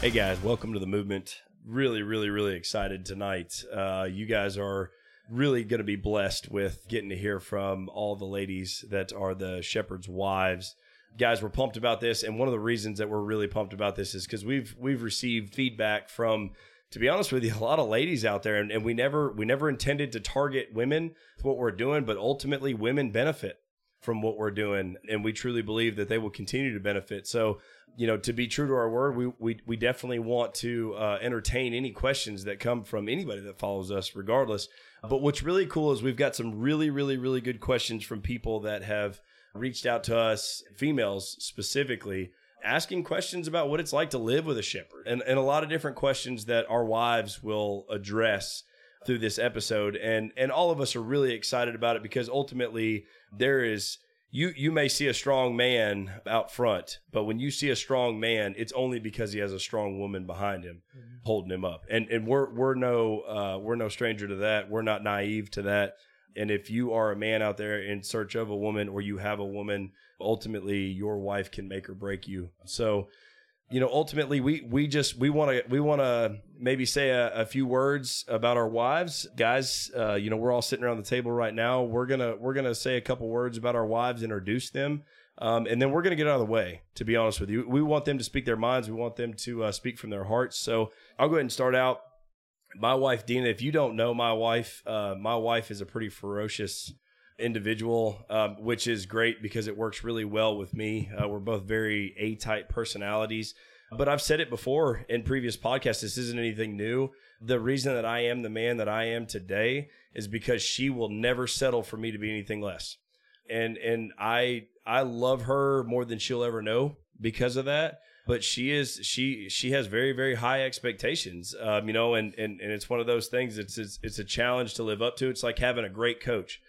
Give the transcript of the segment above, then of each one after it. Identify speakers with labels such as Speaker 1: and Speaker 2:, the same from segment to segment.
Speaker 1: Hey guys, welcome to the movement. Really, really, really excited tonight. Uh, you guys are really going to be blessed with getting to hear from all the ladies that are the shepherd's wives. Guys, we're pumped about this, and one of the reasons that we're really pumped about this is because we've we've received feedback from, to be honest with you, a lot of ladies out there, and, and we never we never intended to target women with what we're doing, but ultimately women benefit from what we're doing, and we truly believe that they will continue to benefit. So you know, to be true to our word, we we, we definitely want to uh, entertain any questions that come from anybody that follows us, regardless. But what's really cool is we've got some really, really, really good questions from people that have reached out to us, females specifically, asking questions about what it's like to live with a shepherd, and and a lot of different questions that our wives will address through this episode, and and all of us are really excited about it because ultimately there is you you may see a strong man out front, but when you see a strong man, it's only because he has a strong woman behind him, mm-hmm. holding him up. And and we're we're no uh, we're no stranger to that. We're not naive to that. And if you are a man out there in search of a woman, or you have a woman, ultimately your wife can make or break you. So you know, ultimately we we just we want to we want to maybe say a, a, few words about our wives, guys. Uh, you know, we're all sitting around the table right now. We're gonna we're gonna say a couple words about our wives, introduce them, um, and then we're gonna get out of the way. To be honest with you, we want them to speak their minds. We want them to uh, speak from their hearts. So I'll go ahead and start out. My wife, Dina. If you don't know my wife, uh, my wife is a pretty ferocious individual, um, which is great because it works really well with me. Uh, we're both very A type personalities. But I've said it before in previous podcasts. This isn't anything new. The reason that I am the man that I am today is because she will never settle for me to be anything less. And and I I love her more than she'll ever know because of that. But she is she she has very very high expectations, um, you know, and, and and it's one of those things. It's, it's it's a challenge to live up to. It's like having a great coach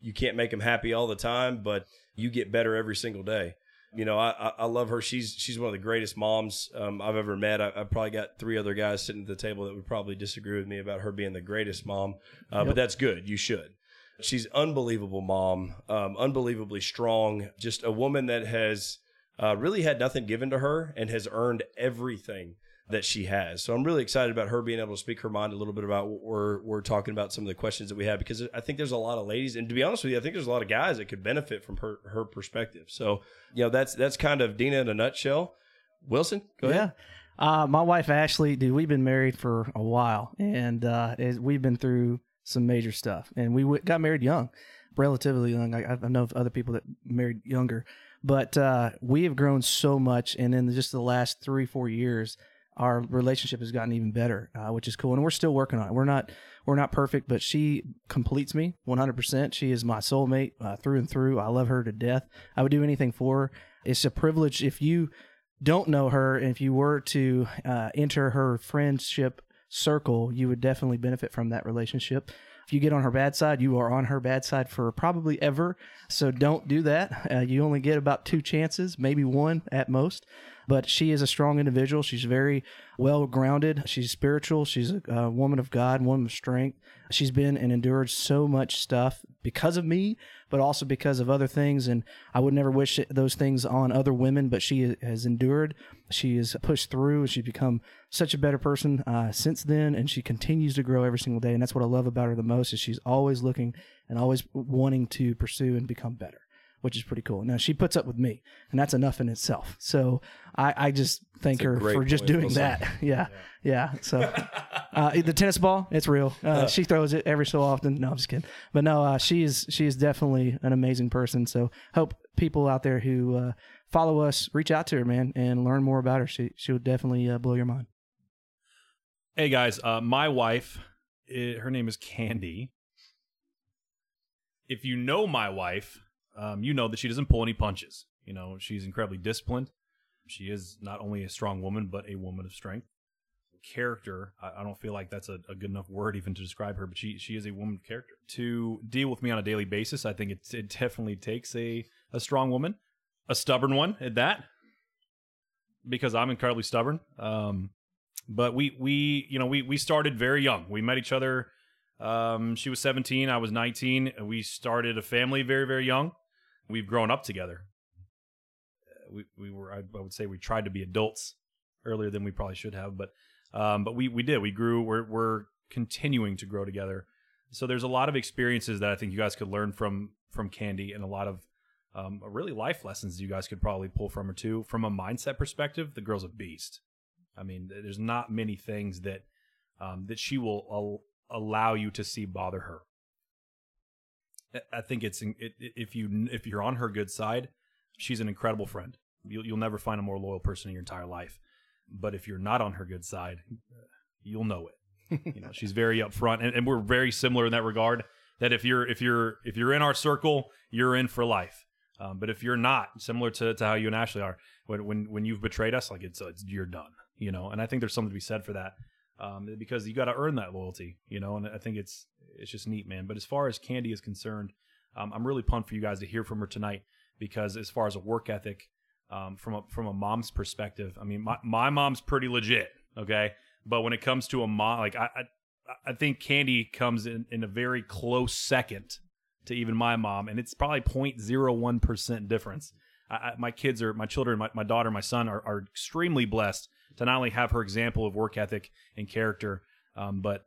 Speaker 1: you can't make them happy all the time, but you get better every single day. You know, I, I love her. She's she's one of the greatest moms um, I've ever met. I, have probably got three other guys sitting at the table that would probably disagree with me about her being the greatest mom, uh, yep. but that's good. You should. She's unbelievable mom, um, unbelievably strong. Just a woman that has uh, really had nothing given to her and has earned everything that she has. So I'm really excited about her being able to speak her mind a little bit about what we're we're talking about some of the questions that we have because I think there's a lot of ladies and to be honest with you, I think there's a lot of guys that could benefit from her her perspective. So you know that's that's kind of Dina in a nutshell. Wilson, go yeah. ahead.
Speaker 2: Uh, my wife Ashley, dude, we've been married for a while, and uh, we've been through some major stuff. And we w- got married young, relatively young. I, I know of other people that married younger, but uh, we have grown so much. And in just the last three, four years, our relationship has gotten even better, uh, which is cool. And we're still working on it. We're not we're not perfect, but she completes me 100%. She is my soulmate uh, through and through. I love her to death. I would do anything for her. It's a privilege if you don't know her and if you were to uh, enter her friendship circle, you would definitely benefit from that relationship. If you get on her bad side, you are on her bad side for probably ever. So don't do that. Uh, you only get about two chances, maybe one at most but she is a strong individual. She's very well grounded. She's spiritual. She's a, a woman of God, woman of strength. She's been and endured so much stuff because of me, but also because of other things. And I would never wish those things on other women, but she has endured. She has pushed through. and She's become such a better person uh, since then, and she continues to grow every single day. And that's what I love about her the most is she's always looking and always wanting to pursue and become better which is pretty cool. Now she puts up with me, and that's enough in itself. So I, I just thank her for just doing that. yeah, yeah, yeah. So uh, the tennis ball, it's real. Uh, uh, she throws it every so often. No, I'm just kidding. But no, uh, she is she is definitely an amazing person. So hope people out there who uh, follow us reach out to her, man, and learn more about her. She she would definitely uh, blow your mind.
Speaker 3: Hey guys, my wife, it, her name is Candy. If you know my wife, um, you know that she doesn't pull any punches. You know, she's incredibly disciplined. She is not only a strong woman, but a woman of strength. Character, I, I don't feel like that's a, a, good enough word even to describe her, but she she is a woman of character. To deal with me on a daily basis, I think it, it definitely takes a, a strong woman, a stubborn one at that, because I'm incredibly stubborn. Um, but we we you know we we started very young. We met each other. Um, she was 17, I was 19. We started a family very very young we've grown up together. Uh, we we were I, I would say we tried to be adults earlier than we probably should have, but um, but we we did. We grew. We're we're continuing to grow together. So there's a lot of experiences that I think you guys could learn from from Candy, and a lot of um, really life lessons you guys could probably pull from her too. From a mindset perspective, the girl's a beast. I mean, there's not many things that um, that she will allow you to see bother her. I- think it's it, it- if you if you're on her good side, she's an incredible friend. You'll you'll never find a more loyal person in your entire life. But if you're not on her good side, you'll know it. you know, she's very upfront, and, and we're very similar in that regard. That if you're if you're if you're in our circle, you're in for life. Um, but if you're not, similar to, to how you and Ashley are, when when when you've betrayed us, like it's, it's you're done. You know, and I think there's something to be said for that. Um, because you got to earn that loyalty, you know, and I think it's it's just neat, man. But as far as Candy is concerned, um, I'm really pumped for you guys to hear from her tonight because as far as a work ethic, um, from a from a mom's perspective, I mean, my my mom's pretty legit, okay. But when it comes to a mom, like I I, I think Candy comes in in a very close second to even my mom, and it's probably 0.01 percent difference. I, I, my kids are my children, my, my daughter, my son are, are extremely blessed to not only have her example of work ethic and character, um, but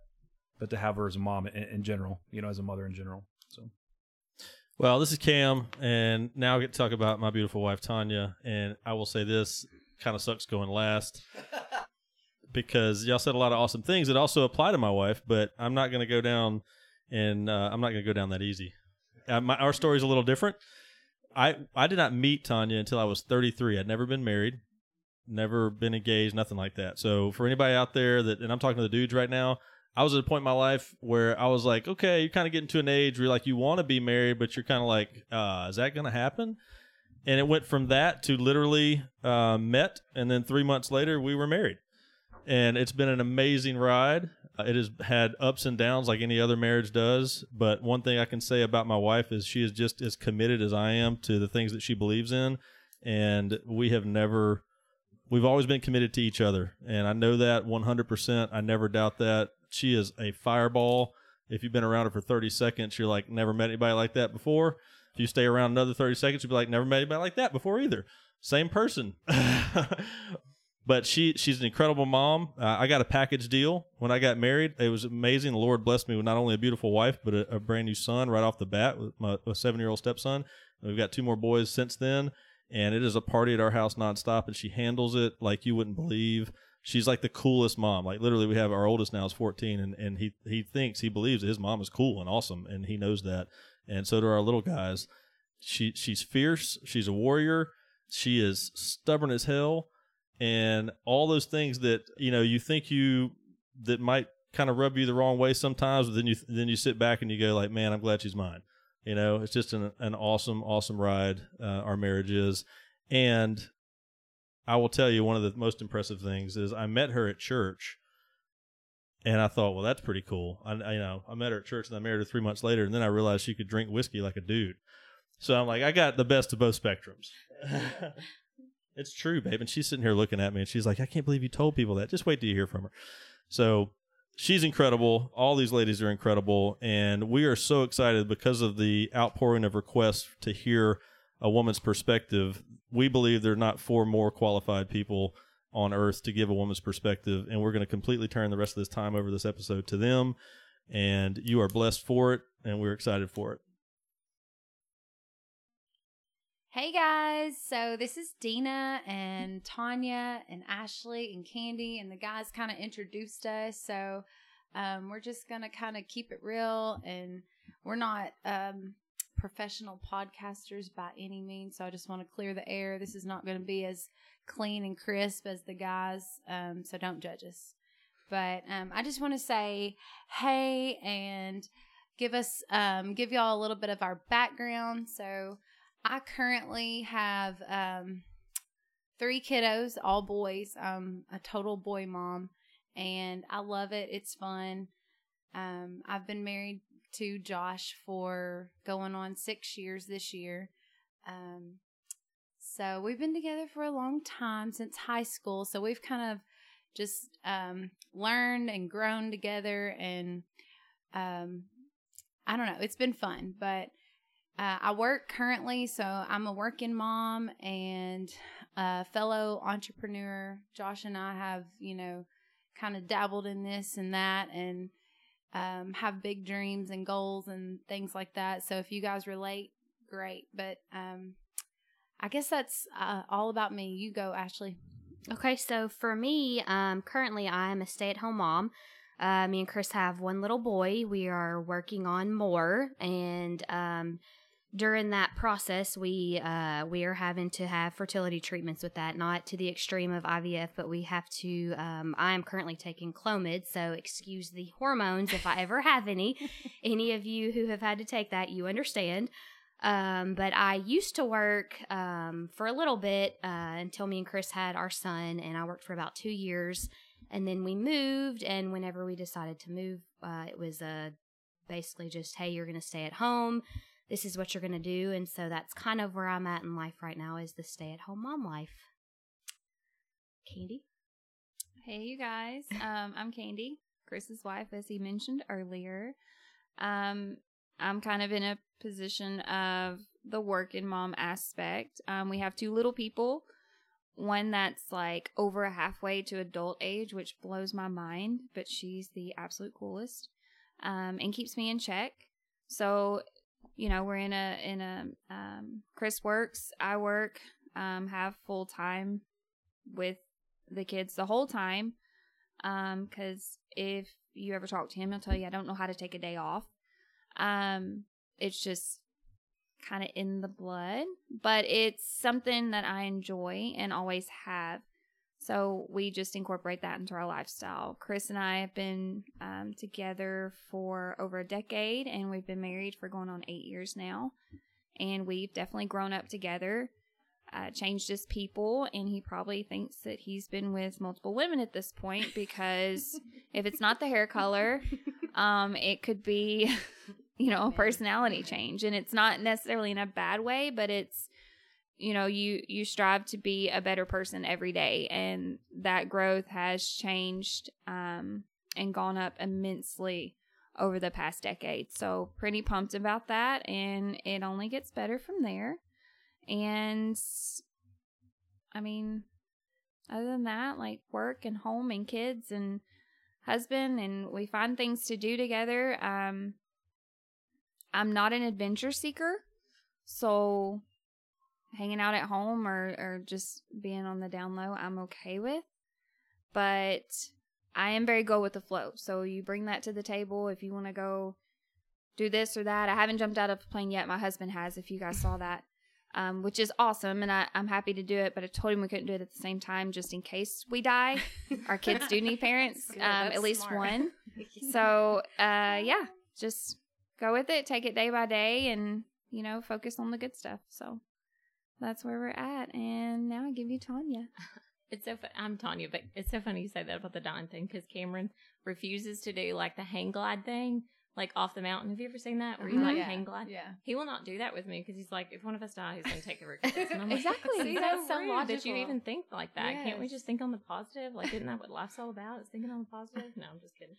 Speaker 3: but to have her as a mom in, in general, you know, as a mother in general. So
Speaker 4: Well, this is Cam, and now I get to talk about my beautiful wife Tanya. And I will say this kind of sucks going last because y'all said a lot of awesome things that also apply to my wife, but I'm not going to go down and uh, I'm not going to go down that easy. Uh, my, our story is a little different. I I did not meet Tanya until I was 33. I'd never been married, never been engaged, nothing like that. So for anybody out there that, and I'm talking to the dudes right now, I was at a point in my life where I was like, okay, you're kind of getting to an age where like you want to be married, but you're kind of like, uh, is that going to happen? And it went from that to literally uh, met, and then three months later we were married, and it's been an amazing ride. Uh, it has had ups and downs like any other marriage does, but one thing I can say about my wife is she is just as committed as I am to the things that she believes in, and we have never we've always been committed to each other and i know that 100% i never doubt that. She is a fireball. If you've been around her for 30 seconds you're like never met anybody like that before. If you stay around another 30 seconds you'll be like never met anybody like that before either. Same person. But she she's an incredible mom. Uh, i got a package deal. When i got married it was amazing. The lord blessed me with not only a beautiful wife but a, a brand new son right off the bat with my seven year old stepson. We've got two more boys since then and it is a party at our house nonstop and she handles it like you wouldn't believe. She's like the coolest mom. Like literally we have our oldest now is 14 and, and he he thinks he believes that his mom is cool and awesome and he knows that. And so do our little guys. She she's fierce. She's a warrior. She is stubborn as hell. And all those things that you know you think you that might kind of rub you the wrong way sometimes but then you then you sit back and you go like man i'm glad she's mine you know, it's just an an awesome, awesome ride. Uh, our marriage is, and I will tell you one of the most impressive things is I met her at church, and I thought, well, that's pretty cool. I, I you know I met her at church and I married her three months later, and then I realized she could drink whiskey like a dude. So I'm like, I got the best of both spectrums. it's true, babe. And she's sitting here looking at me, and she's like, I can't believe you told people that. Just wait till you hear from her. So she's incredible. All these ladies are incredible, and we are so excited because of the outpouring of requests to hear a woman's perspective. We believe there are not four more qualified people on earth to give a woman's perspective, and we're going to completely turn the rest of this time over this episode to them. And you are blessed for it, and we're excited for it.
Speaker 5: Hey guys, so this is Dina and Tanya and Ashley and Candy, and the guys kind of introduced us. So um, we're just gonna kind of keep it real, and we're not um, professional podcasters by any means. So I just want to clear the air. This is not going to be as clean and crisp as the guys, um, so don't judge us. But um, I just want to say hey and give us um, give y'all a little bit of our background. So. I currently have um, three kiddos, all boys. I'm a total boy mom, and I love it. It's fun. Um, I've been married to Josh for going on six years this year. Um, so we've been together for a long time since high school. So we've kind of just um, learned and grown together, and um, I don't know. It's been fun, but
Speaker 6: uh, I work currently, so I'm a working mom and a fellow entrepreneur. Josh and I have, you know, kind of dabbled in this and that and um, have big dreams and goals and things like that. So if you guys relate, great. But um, I guess that's uh, all about me. You go, Ashley.
Speaker 7: Okay, so for me, um, currently I'm a stay at home mom. Uh, me and Chris have one little boy. We are working on more, and um, during that process, we uh, we are having to have fertility treatments with that, not to the extreme of IVF, but we have to. Um, I am currently taking Clomid, so excuse the hormones if I ever have any. any of you who have had to take that, you understand. Um, but I used to work um, for a little bit uh, until me and Chris had our son, and I worked for about two years. And then we moved, and whenever we decided to move, uh, it was uh, basically just, hey, you're going to stay at home. This is what you're going to do. And so that's kind of where I'm at in life right now is the stay at home mom life. Candy?
Speaker 8: Hey, you guys. Um, I'm Candy, Chris's wife, as he mentioned earlier. Um, I'm kind of in a position of the working mom aspect. Um, we have two little people, one that's like over halfway to adult age, which blows my mind, but she's the absolute coolest um, and keeps me in check. So, you know, we're in a in a um, Chris works, I work, um, have full time with the kids the whole time. Um, because if you ever talk to him, he'll tell you I don't know how to take a day off. Um, it's just kind of in the blood, but it's something that I enjoy and always have. So we just incorporate that into our lifestyle. Chris and I have been um, together for over a decade, and we've been married for going on eight years now. And we've definitely grown up together, uh, changed as people, and he probably thinks that he's been with multiple women at this point because if it's not the hair color, um, it could be you know, a personality change. And it's not necessarily in a bad way, but it's you know, you you strive to be a better person every day and that growth has changed um and gone up immensely over the past decade. So pretty pumped about that and it only gets better from there. And I mean, other than that, like work and home and kids and husband and we find things to do together. Um I'm not an adventure seeker, so hanging out at home or or just being on the down low, I'm okay with. But I am very go with the flow. So you bring that to the table if you want to go do this or that. I haven't jumped out of a plane yet. My husband has, if you guys saw that. Um, which is awesome, and I, I'm happy to do it. But I told him we couldn't do it at the same time, just in case we die. Our kids do need parents,
Speaker 6: Good,
Speaker 8: um, at least
Speaker 6: smart.
Speaker 8: one. So, uh, yeah, just go with it, take it day by day, and you know, focus on the good stuff. So that's where we're at. And now I give you Tanya.
Speaker 9: It's so fun. I'm Tanya, but it's so funny you say that about the dying thing because Cameron refuses to do like the hang glide thing, like off the mountain. Have you ever seen that where you
Speaker 8: Mhm.
Speaker 9: like
Speaker 6: Yeah.
Speaker 9: hang glide?
Speaker 6: Yeah.
Speaker 9: He will not do that with me because he's like, if one of us dies, he's going to take care of our kids. And like,
Speaker 8: Exactly.
Speaker 9: See,
Speaker 8: So
Speaker 9: that's so
Speaker 8: rude
Speaker 9: rude that you even think like that. Can't we just think on the positive? Like, isn't that what life's all about? Is thinking on the positive? No, I'm just kidding.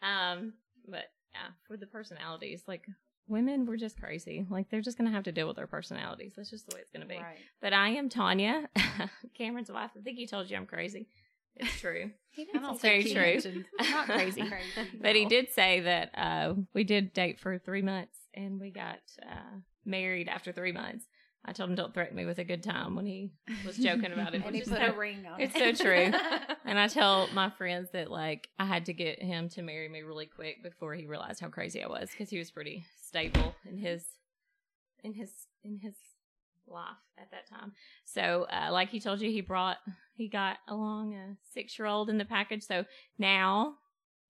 Speaker 9: Um, but yeah, for the personalities, like women, we're just crazy. Like they're just going to have to deal with their personalities. That's just the way it's going to be.
Speaker 6: Right.
Speaker 9: But I am Tanya, Cameron's wife. I think he told you I'm crazy. It's true. It's very true.
Speaker 6: Not crazy. crazy.
Speaker 9: but he did say that uh, we did date for three months and we got uh, married after three months. I told him don't threaten me with a good time when he was joking about it.
Speaker 6: and he put
Speaker 9: so-
Speaker 6: a ring on
Speaker 9: it's
Speaker 6: it.
Speaker 9: so true. And I tell my friends that like I had to get him to marry me really quick before he realized how crazy I was because he was pretty stable in his in his in his life at that time. So uh, like he told you, he brought he got along a six year old in the package. So now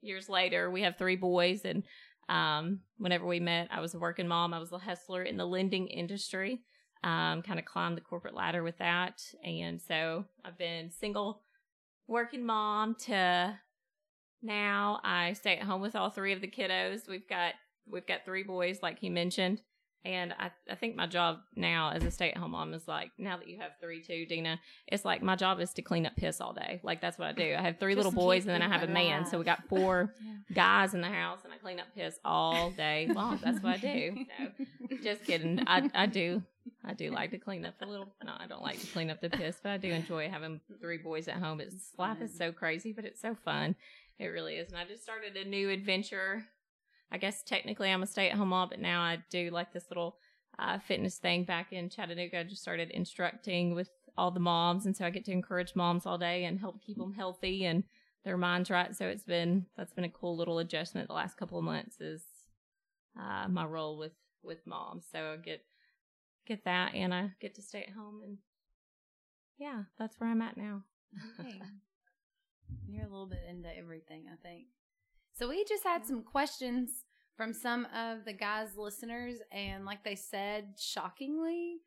Speaker 9: years later, we have three boys and. Um, whenever we met, I was a working mom. I was a hustler in the lending industry. Um, kind of climbed the corporate ladder with that, and so I've been single working mom to now I stay at home with all three of the kiddos. We've got we've got three boys like he mentioned And I, I think my job now as a stay at home mom is like, now that you have three too, Dina, it's like my job is to clean up piss all day. Like that's what I do. I have three
Speaker 5: Just
Speaker 9: little boys and then I have a man. So we got four
Speaker 5: Yeah.
Speaker 9: guys in the house and I clean up piss all day long. That's what I do. No, just kidding. I, I do. I do like to clean up a little. No, I don't like to clean up the piss, but I do enjoy having three boys at home. It's life is so crazy, but it's so fun. It really is. And I just started a new adventure. I guess technically I'm a stay at home mom, but now I do like this little uh, fitness thing back in Chattanooga. I just started instructing with all the moms, and so I get to encourage moms all day and help keep them healthy and their minds right. So it's been that's been a cool little adjustment the last couple of months is uh, my role with with moms. So I get get that, and I get to stay at home, and yeah, that's where I'm at now.
Speaker 5: Hey. You're a little bit into everything, I think. So we just had some questions from some of the guys listeners and like they said, shockingly,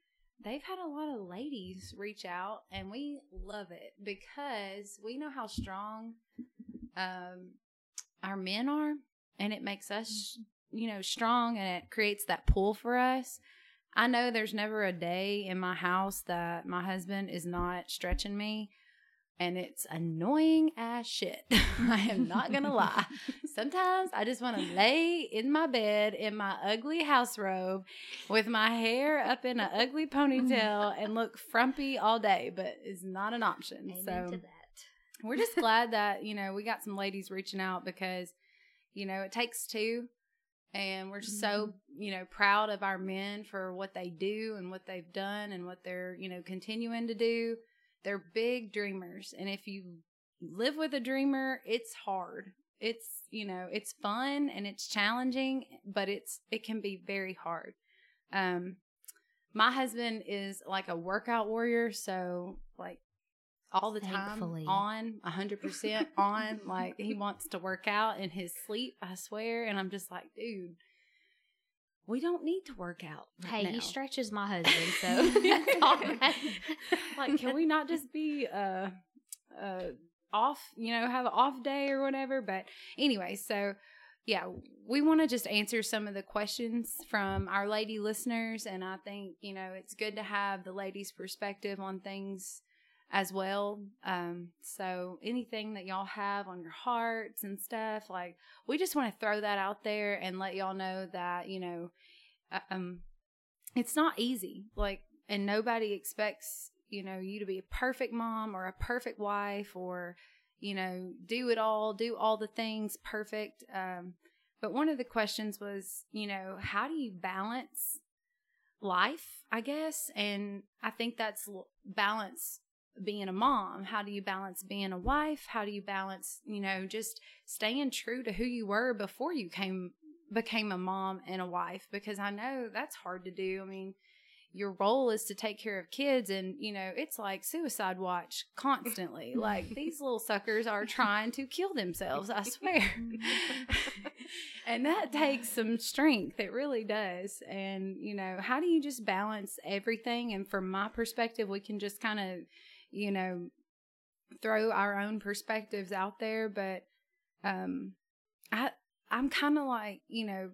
Speaker 5: they've had a lot of ladies reach out and we love it because we know how strong um our men are and it makes us you know strong and it creates that pull for us. I know there's never a day in my house that my husband is not stretching me and it's annoying as shit. I am not gonna lie. Sometimes I just want to lay in my bed in my ugly house robe with my hair up in an ugly ponytail and look frumpy all day, but it's not an option.
Speaker 7: Amen
Speaker 5: so we're just glad that you know we got some ladies reaching out because you know it takes two and we're just so you know proud of our men for what they do and what they've done and what they're you know continuing to do. They're big dreamers and if you live with a dreamer it's hard. It's you know it's fun and it's challenging but it's it can be very hard. Um my husband is like a workout warrior so like all the
Speaker 7: Thankfully.
Speaker 5: time on 100% on like he wants to work out in his sleep i swear. And i'm just like dude we don't need to work out right
Speaker 7: Hey, he stretches my husband, so that's all that-
Speaker 5: like can we not just be uh uh off you know have an off day or whatever? But anyway so yeah we want to just answer some of the questions from our lady listeners. And i think you know it's good to have the ladies perspective on things as well. Um so anything that y'all have on your hearts and stuff like we just want to throw that out there and let y'all know that you know uh, um it's not easy like and nobody expects you know you to be a perfect mom or a perfect wife or you know do it all do all the things perfect. Um but one of the questions was you know how do you balance life i guess? And i think that's balance being a mom how do you balance being a wife? How do you balance you know just staying true to who you were before you came became a mom and a wife? Because i know that's hard to do. I mean your role is to take care of kids and you know it's like suicide watch constantly. Like these little suckers are trying to kill themselves i swear. And that takes some strength. It really does. And you know how do you just balance everything? And from my perspective we can just kind of you know throw our own perspectives out there but um i i'm kind of like you know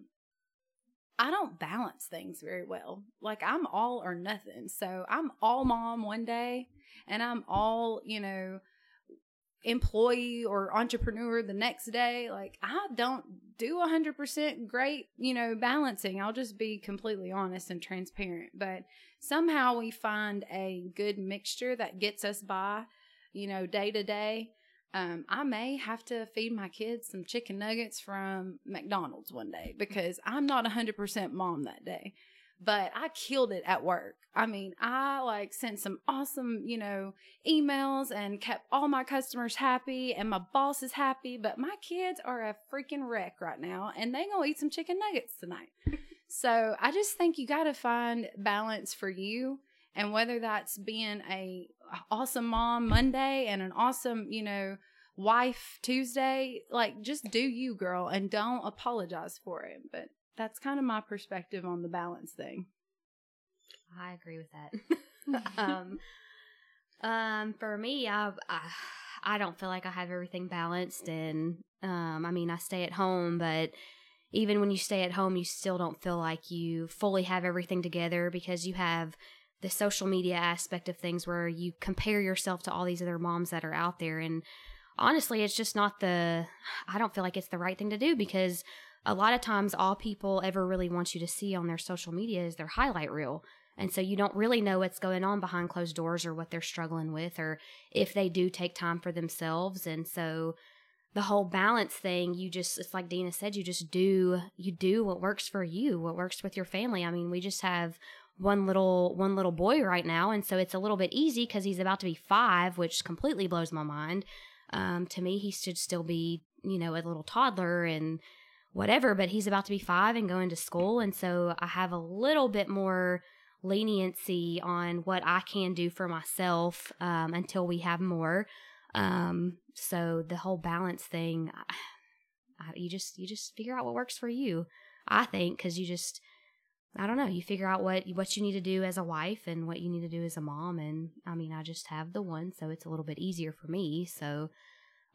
Speaker 5: I don't balance things very well. Like I'm all or nothing. So I'm all mom one day and I'm all, you know, employee or entrepreneur the next day. Like I don't do a hundred percent great, you know, balancing. I'll just be completely honest and transparent. But somehow we find a good mixture that gets us by, you know, day to day. Um, I may have to feed my kids some chicken nuggets from McDonald's one day because I'm not 100% mom that day. But I killed it at work. I mean, I like sent some awesome, you know, emails and kept all my customers happy and my boss is happy. But my kids are a freaking wreck right now and they gonna eat some chicken nuggets tonight. so I just think you got to find balance for you and whether that's being a awesome mom Monday and an awesome, you know, wife Tuesday, like just do you, girl, and don't apologize for it. But that's kind of my perspective on the balance thing.
Speaker 7: I agree with that. um, um, for me, I, I I don't feel like I have everything balanced, and um, I mean, I stay at home, but even when you stay at home, you still don't feel like you fully have everything together because you have the social media aspect of things where you compare yourself to all these other moms that are out there. And honestly, it's just not the, I don't feel like it's the right thing to do because a lot of times all people ever really want you to see on their social media is their highlight reel. And so you don't really know what's going on behind closed doors or what they're struggling with or if they do take time for themselves. And so the whole balance thing, you just, it's like Dina said, you just do, you do what works for you, what works with your family. I mean, we just have one little, one little boy right now. And so it's a little bit easy because he's about to be five, which completely blows my mind. Um, to me, he should still be, you know, a little toddler and whatever, but he's about to be five and going to school. And so I have a little bit more leniency on what I can do for myself um, until we have more. Um, so the whole balance thing, I, I, you just you just figure out what works for you. I think because you just I don't know you figure out what what you need to do as a wife and what you need to do as a mom. And I mean I just have the one, so it's a little bit easier for me. So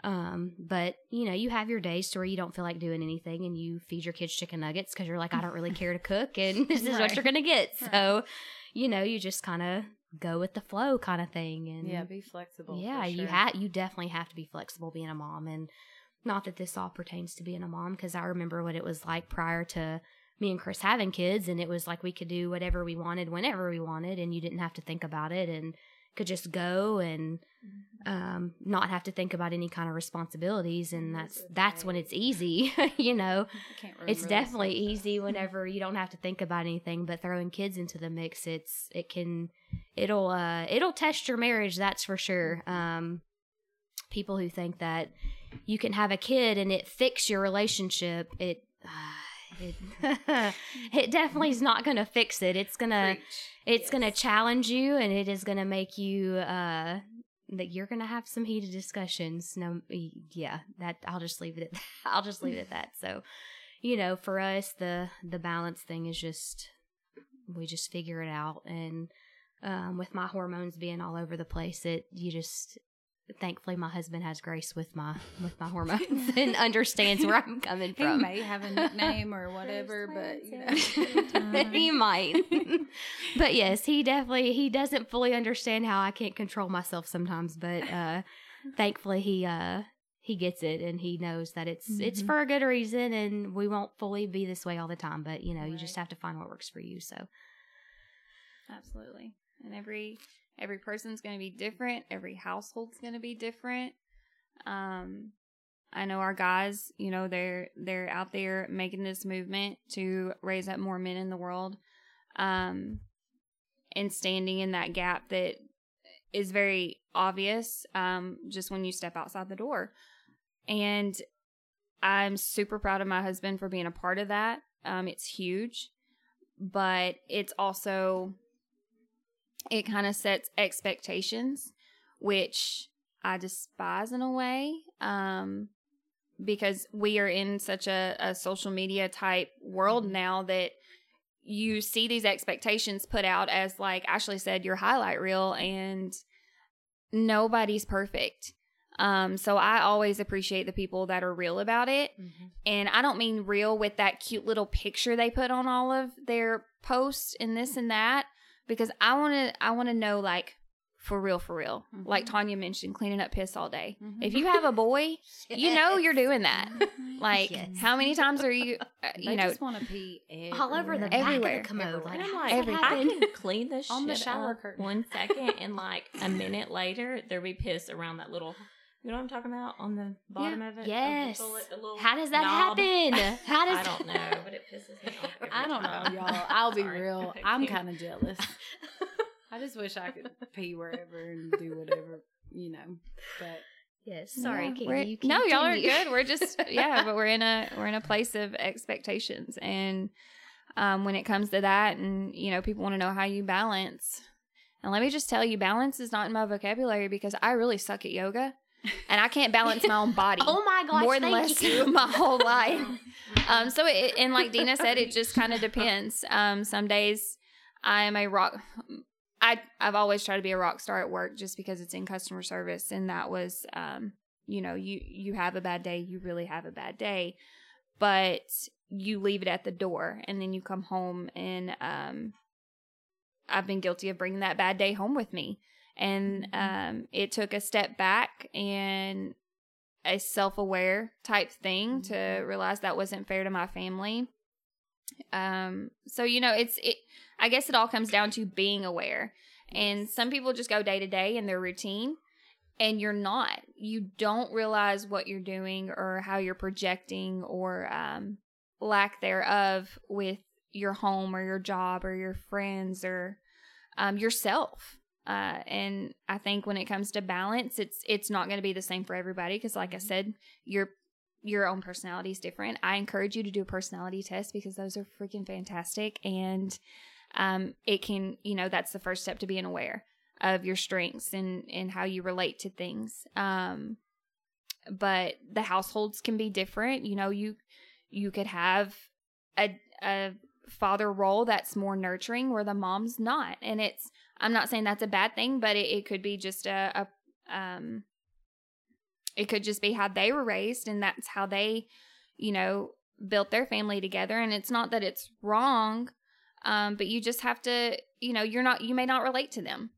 Speaker 7: um, but you know, you have your days to where you don't feel like doing anything and you feed your kids chicken nuggets because you're like, I don't really care to cook and this is
Speaker 8: Right.
Speaker 7: what you're going to get. So, you know, you just kind of go with the flow kind of thing. And
Speaker 5: Yeah, be flexible.
Speaker 7: yeah,
Speaker 5: for
Speaker 7: you have, you definitely have to be flexible being a mom. And not that this all pertains to being a mom because I remember what it was like prior to me and Chris having kids. And it was like we could do whatever we wanted whenever we wanted and you didn't have to think about it and could just go and um, not have to think about any kind of responsibilities, and that's that's when it's easy, you know.
Speaker 8: I
Speaker 7: It's definitely easy whenever you don't have to think about anything, but throwing kids into the mix, it's it can it'll uh it'll test your marriage, that's for sure. Um, people who think that you can have a kid and it fix your relationship, it. Uh, it, it definitely is not going to fix it. It's gonna it's going to challenge you and it is going to make you uh that you're going to have some heated discussions. No yeah that i'll just leave it at i'll just leave it at that. So you know for us the the balance thing is just we just figure it out. And um with my hormones being all over the place it you just thankfully my husband has grace with my with my hormones and understands where i'm coming from.
Speaker 8: He may have a nickname or whatever, but you know.
Speaker 7: he might. but yes, he definitely he doesn't fully understand how I can't control myself sometimes, but uh thankfully he uh he gets it and he knows that it's it's
Speaker 8: Mhm.
Speaker 7: for a good reason and we won't fully be this way all the time, but you know, you just have to find what works for you. So
Speaker 8: Absolutely. And every every person's going to be different. Every household's going to be different. Um I know our guys, you know, they're they're out there making this movement to raise up more men in the world. Um and standing in that gap that is very obvious um just when you step outside the door. And I'm super proud of my husband for being a part of that. Um it's huge. But it's also it kind of sets expectations which i despise in a way um because we are in such a, a social media type world now that you see these expectations put out as like ashley said your highlight reel and nobody's perfect. Um so i always appreciate the people that are real about it. And I don't mean real with that cute little picture they put on all of their posts and this and that because I want to I want to know like for real for real.
Speaker 7: Mm-hmm.
Speaker 8: Like Tanya mentioned cleaning up piss all day.
Speaker 5: Mhm.
Speaker 8: If you have a boy, you know you're doing that. Like
Speaker 7: Yes.
Speaker 8: how many times are you uh, you
Speaker 5: they
Speaker 8: know
Speaker 5: just want to pee
Speaker 7: all over the
Speaker 5: everywhere.
Speaker 7: back
Speaker 8: Everywhere.
Speaker 7: of the commode. Like,
Speaker 9: I'm like,
Speaker 7: does
Speaker 8: Every-
Speaker 7: that
Speaker 9: I can clean this
Speaker 5: On the shower curtain.
Speaker 9: one second, and like a minute later, there'll be piss around that little. You know what I'm talking about on the bottom of it. of the
Speaker 7: Yes.
Speaker 9: toilet, the
Speaker 7: How does that
Speaker 9: knob.
Speaker 7: happen? How does
Speaker 9: I don't know, but it pisses me off. every
Speaker 5: I don't know, y'all. I'll be
Speaker 9: Sorry.
Speaker 5: real. I'm kind of jealous. I just wish I could pee wherever and do whatever, you know. But
Speaker 7: Yes, sorry,
Speaker 8: Yeah,
Speaker 7: Katie,
Speaker 8: we're-
Speaker 7: you
Speaker 8: no, y'all are good. We're just yeah, but we're in a we're in a place of expectations, and um, when it comes to that, and you know, people want to know how you balance. And let me just tell you, balance is not in my vocabulary because I really suck at yoga, and I can't balance my own body.
Speaker 7: Oh my gosh,
Speaker 8: more than less
Speaker 7: you.
Speaker 8: my whole life. Um, so it, and like Dina said, it just kind of depends. Um, some days I am a rock. I I've always tried to be a rock star at work just because it's in customer service, and that was um, you know, you you have a bad day, you really have a bad day. But you leave it at the door and then you come home and um I've been guilty of bringing that bad day home with me. And um it took a step back and a self-aware type thing to realize that wasn't fair to my family. Um so you know it's it I guess it all comes down to being aware. And some people just go day to day in their routine and you're not. You don't realize what you're doing or how you're projecting or um, lack thereof with your home or your job or your friends or um, yourself. Uh, and I think when it comes to balance, it's it's not going to be the same for everybody because, like I said, your your own personality is different. I encourage you to do a personality test because those are freaking fantastic, and um, it can you know that's the first step to being aware of your strengths and and how you relate to things. Um, but the households can be different. You know, you you could have a a father role that's more nurturing where the mom's not, and it's I'm not saying that's a bad thing, but it, it could be just a, a um it could just be how they were raised and that's how they, you know, built their family together. And it's not that it's wrong, um, but you just have to, you know, you're not you may not relate to them.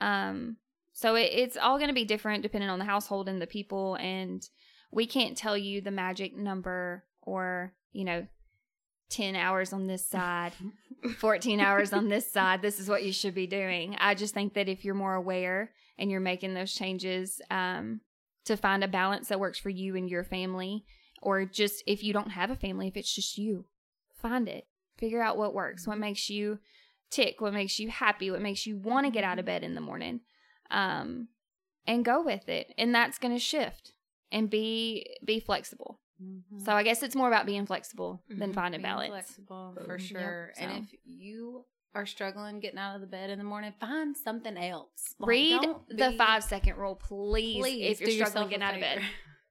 Speaker 8: Um, so it, it's all going to be different depending on the household and the people. And we can't tell you the magic number or, you know, 10 hours on this side, 14 hours on this side. This is what you should be doing. I just think that if you're more aware and you're making those changes um, to find a balance that works for you and your family, or just if you don't have a family, if it's just you, find it. Figure out what works, what makes you tick, what makes you happy, what makes you want to get out of bed in the morning, um, and go with it. And that's going to shift and be be flexible. Mm-hmm. So I guess it's more about being flexible than mm-hmm. finding
Speaker 5: Being
Speaker 8: balance.
Speaker 5: flexible for
Speaker 8: Yep,
Speaker 5: sure.
Speaker 8: so.
Speaker 5: And if you are struggling getting out of the bed in the morning, find something else. Like,
Speaker 8: Read the
Speaker 5: be-
Speaker 8: five second rule, please.
Speaker 5: Please,
Speaker 8: if you're struggling getting out of bed.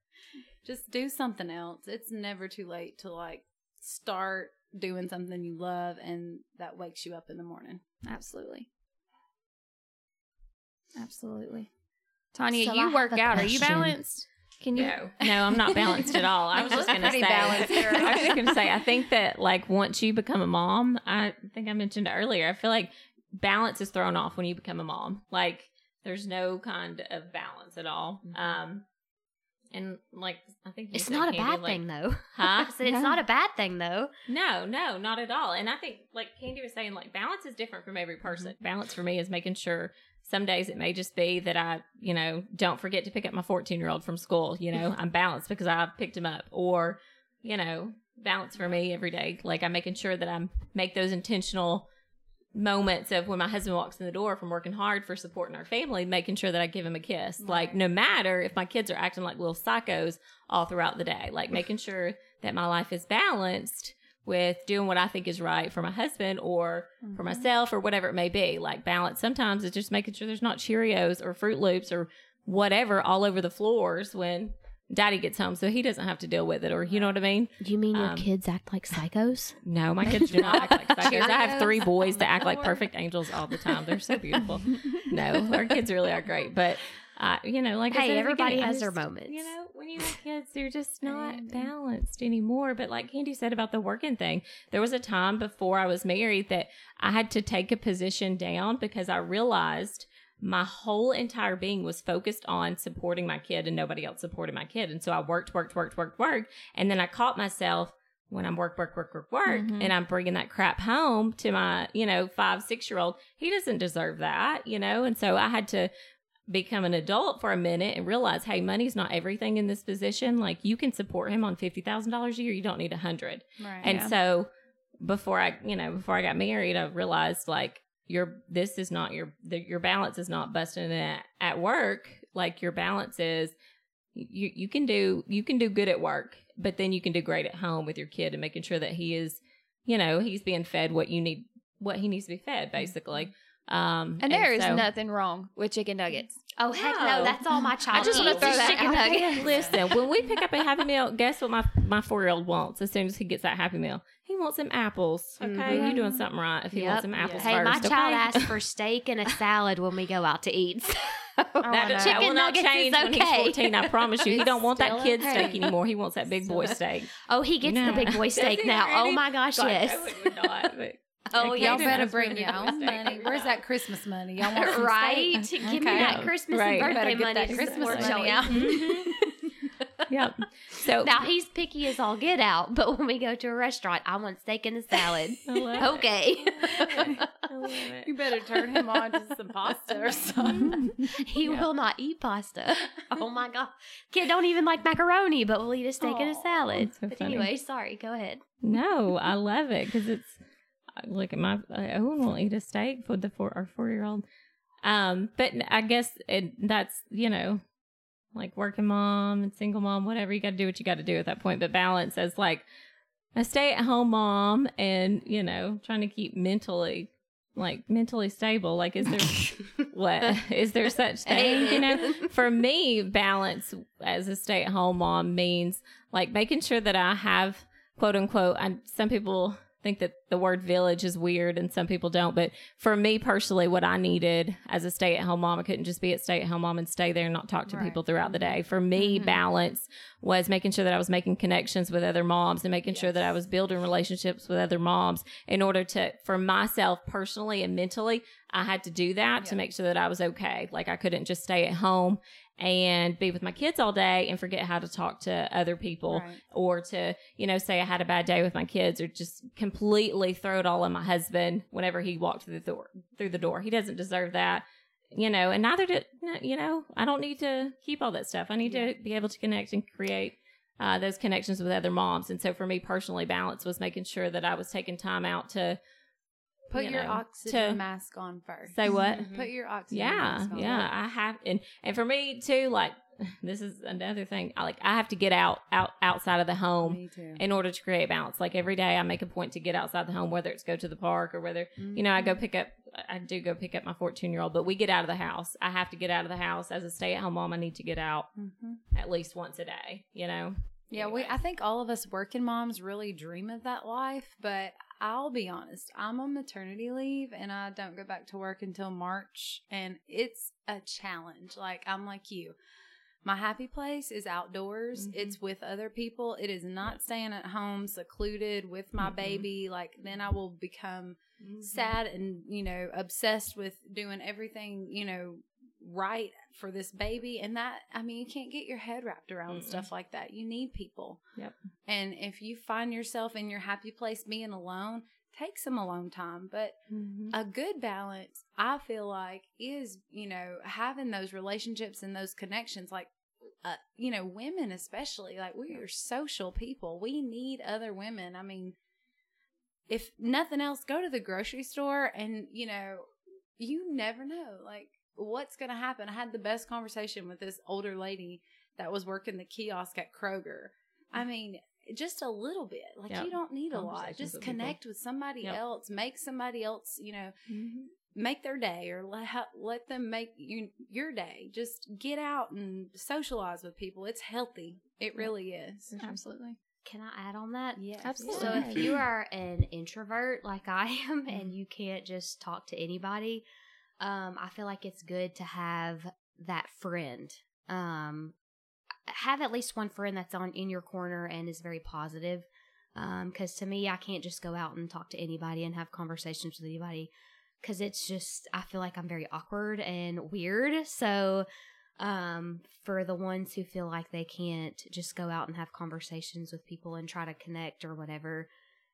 Speaker 5: Just do something else. It's never too late to like start doing something you love and that wakes you up in the morning.
Speaker 8: Absolutely. Absolutely. Tanya,
Speaker 9: So
Speaker 8: you
Speaker 9: have
Speaker 8: work
Speaker 9: a
Speaker 8: out. Are you balanced? Can you?
Speaker 9: No, no, I'm not balanced at all. I was just gonna say.
Speaker 8: balanced, girl.
Speaker 9: I was just gonna say. I think that like once you become a mom, I think I mentioned earlier. I feel like balance is thrown off when you become a mom. Like there's no kind of balance at all. Um, and like I think you
Speaker 8: Mm-hmm.
Speaker 7: It's
Speaker 9: said,
Speaker 7: not a
Speaker 9: Candy,
Speaker 7: bad
Speaker 9: like-
Speaker 7: thing though.
Speaker 9: Huh?
Speaker 7: I said it's not a bad thing though.
Speaker 9: No, no, not at all. And I think, like Candy was saying, like balance is different from every person. Balance for me is making sure some days it may just be that I, you know, don't forget to pick up my 14 year old from school. You know, I'm balanced because I picked him up. Or, you know, balance for me every day. Like I'm making sure that I make those intentional moments of when my husband walks in the door from working hard for supporting our family, making sure that I give him a kiss. Like no matter if my kids are acting like little psychos all throughout the day, like making sure that my life is balanced with doing what I think is right for my husband or for myself or whatever it may be. Like balance sometimes it's just making sure there's not Cheerios or Froot Loops or whatever all over the floors when daddy gets home so he doesn't have to deal with it or you know what I mean?
Speaker 7: You mean your
Speaker 9: Um,
Speaker 7: kids act like psychos?
Speaker 9: No, my kids do not act like psychos. I have three boys that act like perfect angels all the time. They're so beautiful. No, our kids really are great. But, uh, you know, like I
Speaker 7: Hey,
Speaker 9: said,
Speaker 7: everybody has their moments.
Speaker 9: You know, when you have kids, they're just not balanced anymore. But like Candy said about the working thing, there was a time before I was married that I had to take a position down because I realized my whole entire being was focused on supporting my kid and nobody else supported my kid. And so I worked, worked, worked, worked, worked. And then I caught myself when I'm work, work, work, work, work, and I'm bringing that crap home to my, you know, five, six year old. He doesn't deserve that, you know? And so I had to become an adult for a minute and realize, hey, money's not everything in this position. Like you can support him on $50,000 a year. You don't need a hundred.
Speaker 5: Right.
Speaker 9: And so before I, you know, before I got married, I realized like your this is not your the, your balance is not busting at, at work. Like your balance is you you can do you can do good at work, but then you can do great at home with your kid and making sure that he is, you know, he's being fed what you need what he needs to be fed basically. Mm-hmm. Um
Speaker 8: And there is
Speaker 9: so-
Speaker 8: nothing wrong with chicken nuggets.
Speaker 7: Oh heck no,
Speaker 9: No.
Speaker 7: that's all my child.
Speaker 8: I just wanna
Speaker 7: eats
Speaker 8: throw
Speaker 7: is
Speaker 8: that
Speaker 7: chicken
Speaker 8: out there.
Speaker 7: nuggets.
Speaker 9: Listen, when we pick up a Happy Meal, guess what my my four year old wants as soon as he gets that Happy Meal? He wants some apples. Okay,
Speaker 7: Mhm.
Speaker 9: you doing something right if he
Speaker 7: Yep.
Speaker 9: wants some apples
Speaker 7: Hey,
Speaker 9: first.
Speaker 7: my child
Speaker 9: okay?
Speaker 7: asked for steak and a salad when we go out to eat.
Speaker 9: That,
Speaker 8: I
Speaker 9: that will
Speaker 7: Chicken
Speaker 9: not
Speaker 7: nuggets is
Speaker 9: change when he's
Speaker 7: okay.
Speaker 9: 14. I promise you. He don't want that kid
Speaker 5: okay.
Speaker 9: steak anymore. He wants that big boy steak.
Speaker 7: Oh, he gets
Speaker 9: No.
Speaker 7: the big boy steak now.
Speaker 9: already?
Speaker 7: Oh my gosh,
Speaker 9: God,
Speaker 7: yes.
Speaker 9: I would not. But
Speaker 7: Oh,
Speaker 9: Okay,
Speaker 7: yeah.
Speaker 5: Y'all better bring
Speaker 9: really
Speaker 5: your own money. Where's that Christmas money? Y'all want some
Speaker 7: right?
Speaker 5: steak?
Speaker 7: Give me that Christmas
Speaker 9: Right.
Speaker 7: and
Speaker 5: Better
Speaker 7: birthday
Speaker 5: get
Speaker 7: money
Speaker 5: that Christmas
Speaker 7: support
Speaker 5: money
Speaker 7: Joey.
Speaker 5: out.
Speaker 9: Mhm. yep. So
Speaker 7: Now he's picky as all get out, but when we go to a restaurant, I want steak and a salad.
Speaker 9: I love it.
Speaker 7: okay.
Speaker 9: I love it.
Speaker 5: You better turn him on to some pasta or something.
Speaker 7: he will not eat pasta. Oh my god. Kid don't even like macaroni, but will eat a steak and a salad.
Speaker 9: so
Speaker 7: but
Speaker 9: funny.
Speaker 7: anyway, sorry, go ahead.
Speaker 9: No, I love it because it's I look at my Owen will eat a steak for the four our four year old. Um, but I guess it, that's you know like working mom and single mom, whatever you got to do what you got to do at that point. But balance as like a stay at home mom and you know trying to keep mentally like mentally stable. Like, is there what is there such thing? You know, for me, balance as a stay at home mom means like making sure that I have quote unquote. And some people think that the word village is weird and some people don't. But for me personally, what I needed as a stay at home mom, I couldn't just be a stay at home mom and stay there and not talk to
Speaker 5: Right.
Speaker 9: people throughout the day. For me,
Speaker 5: Mhm.
Speaker 9: balance was making sure that I was making connections with other moms and making sure that I was building relationships with other moms in order to, for myself personally and mentally, I had to do that to make sure that I was okay. Like I couldn't just stay at home and be with my kids all day and forget how to talk to other people
Speaker 5: Right.
Speaker 9: or to, you know, say I had a bad day with my kids or just completely throw it all on my husband whenever he walked through the door through the door. He doesn't deserve that. You know, and neither did you know, I don't need to keep all that stuff. I need to be able to connect and create uh, those connections with other moms. And so for me personally, balance was making sure that I was taking time out to
Speaker 5: Put
Speaker 9: you
Speaker 5: your
Speaker 9: know,
Speaker 5: oxygen
Speaker 9: to-
Speaker 5: mask on first.
Speaker 9: say what?
Speaker 5: Put your oxygen
Speaker 9: Yeah,
Speaker 5: mask on.
Speaker 9: yeah, Yeah, I have, and and for me too, like this is another thing. I like I have to get out out outside of the home in order to create balance. Like every day, I make a point to get outside the home, whether it's go to the park or whether you know I go pick up. I do go pick up my fourteen year old, but we get out of the house. I have to get out of the house as a stay at home mom. I need to get out
Speaker 5: Mhm.
Speaker 9: at least once a day. You know.
Speaker 5: Yeah, we. I think all of us working moms really dream of that life, but I'll be honest. I'm on maternity leave and I don't go back to work until March, and it's a challenge. Like I'm like you. My happy place is outdoors.
Speaker 9: Mhm.
Speaker 5: It's with other people. It is not staying at home secluded with my
Speaker 9: Mhm.
Speaker 5: baby. Like then I will become sad and you know obsessed with doing everything you know right for this baby and that i mean you can't get your head wrapped around
Speaker 9: Mm-mm.
Speaker 5: stuff like that you need people
Speaker 9: Yep.
Speaker 5: and if you find yourself in your happy place being alone take some alone time but
Speaker 9: Mm-hmm.
Speaker 5: a good balance i feel like is you know having those relationships and those connections like uh, you know women especially like we are social people we need other women i mean if nothing else go to the grocery store and you know you never know like what's gonna happen i had the best conversation with this older lady that was working the kiosk at kroger i mean just a little bit like
Speaker 9: Yep.
Speaker 5: you don't need a lot just
Speaker 9: with people.
Speaker 5: connect with somebody
Speaker 9: Yep.
Speaker 5: else make somebody else you know
Speaker 9: Mm-hmm.
Speaker 5: make their day or let let them make you, your day just get out and socialize with people it's healthy it really is
Speaker 8: Absolutely.
Speaker 7: Can I add on that?
Speaker 5: yes
Speaker 8: Absolutely.
Speaker 7: So if you are an introvert like I am and you can't just talk to anybody, um, I feel like it's good to have that friend. Um, have at least one friend that's on in your corner and is very positive. Because to me, I can't just go out and talk to anybody and have conversations with anybody. Because it's just, I feel like I'm very awkward and weird. So, um, for the ones who feel like they can't just go out and have conversations with people and try to connect or whatever,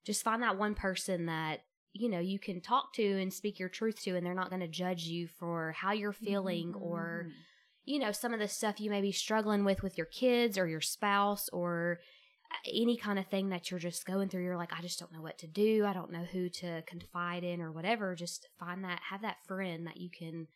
Speaker 7: just find that one person that you know you can talk to and speak your truth to, and they're not going to judge you for how you're feeling or
Speaker 5: Mm-hmm.
Speaker 7: you know some of the stuff you may be struggling with with your kids or your spouse or any kind of thing that you're just going through you're like i just don't know what to do i don't know who to confide in or whatever just find that have that friend that you can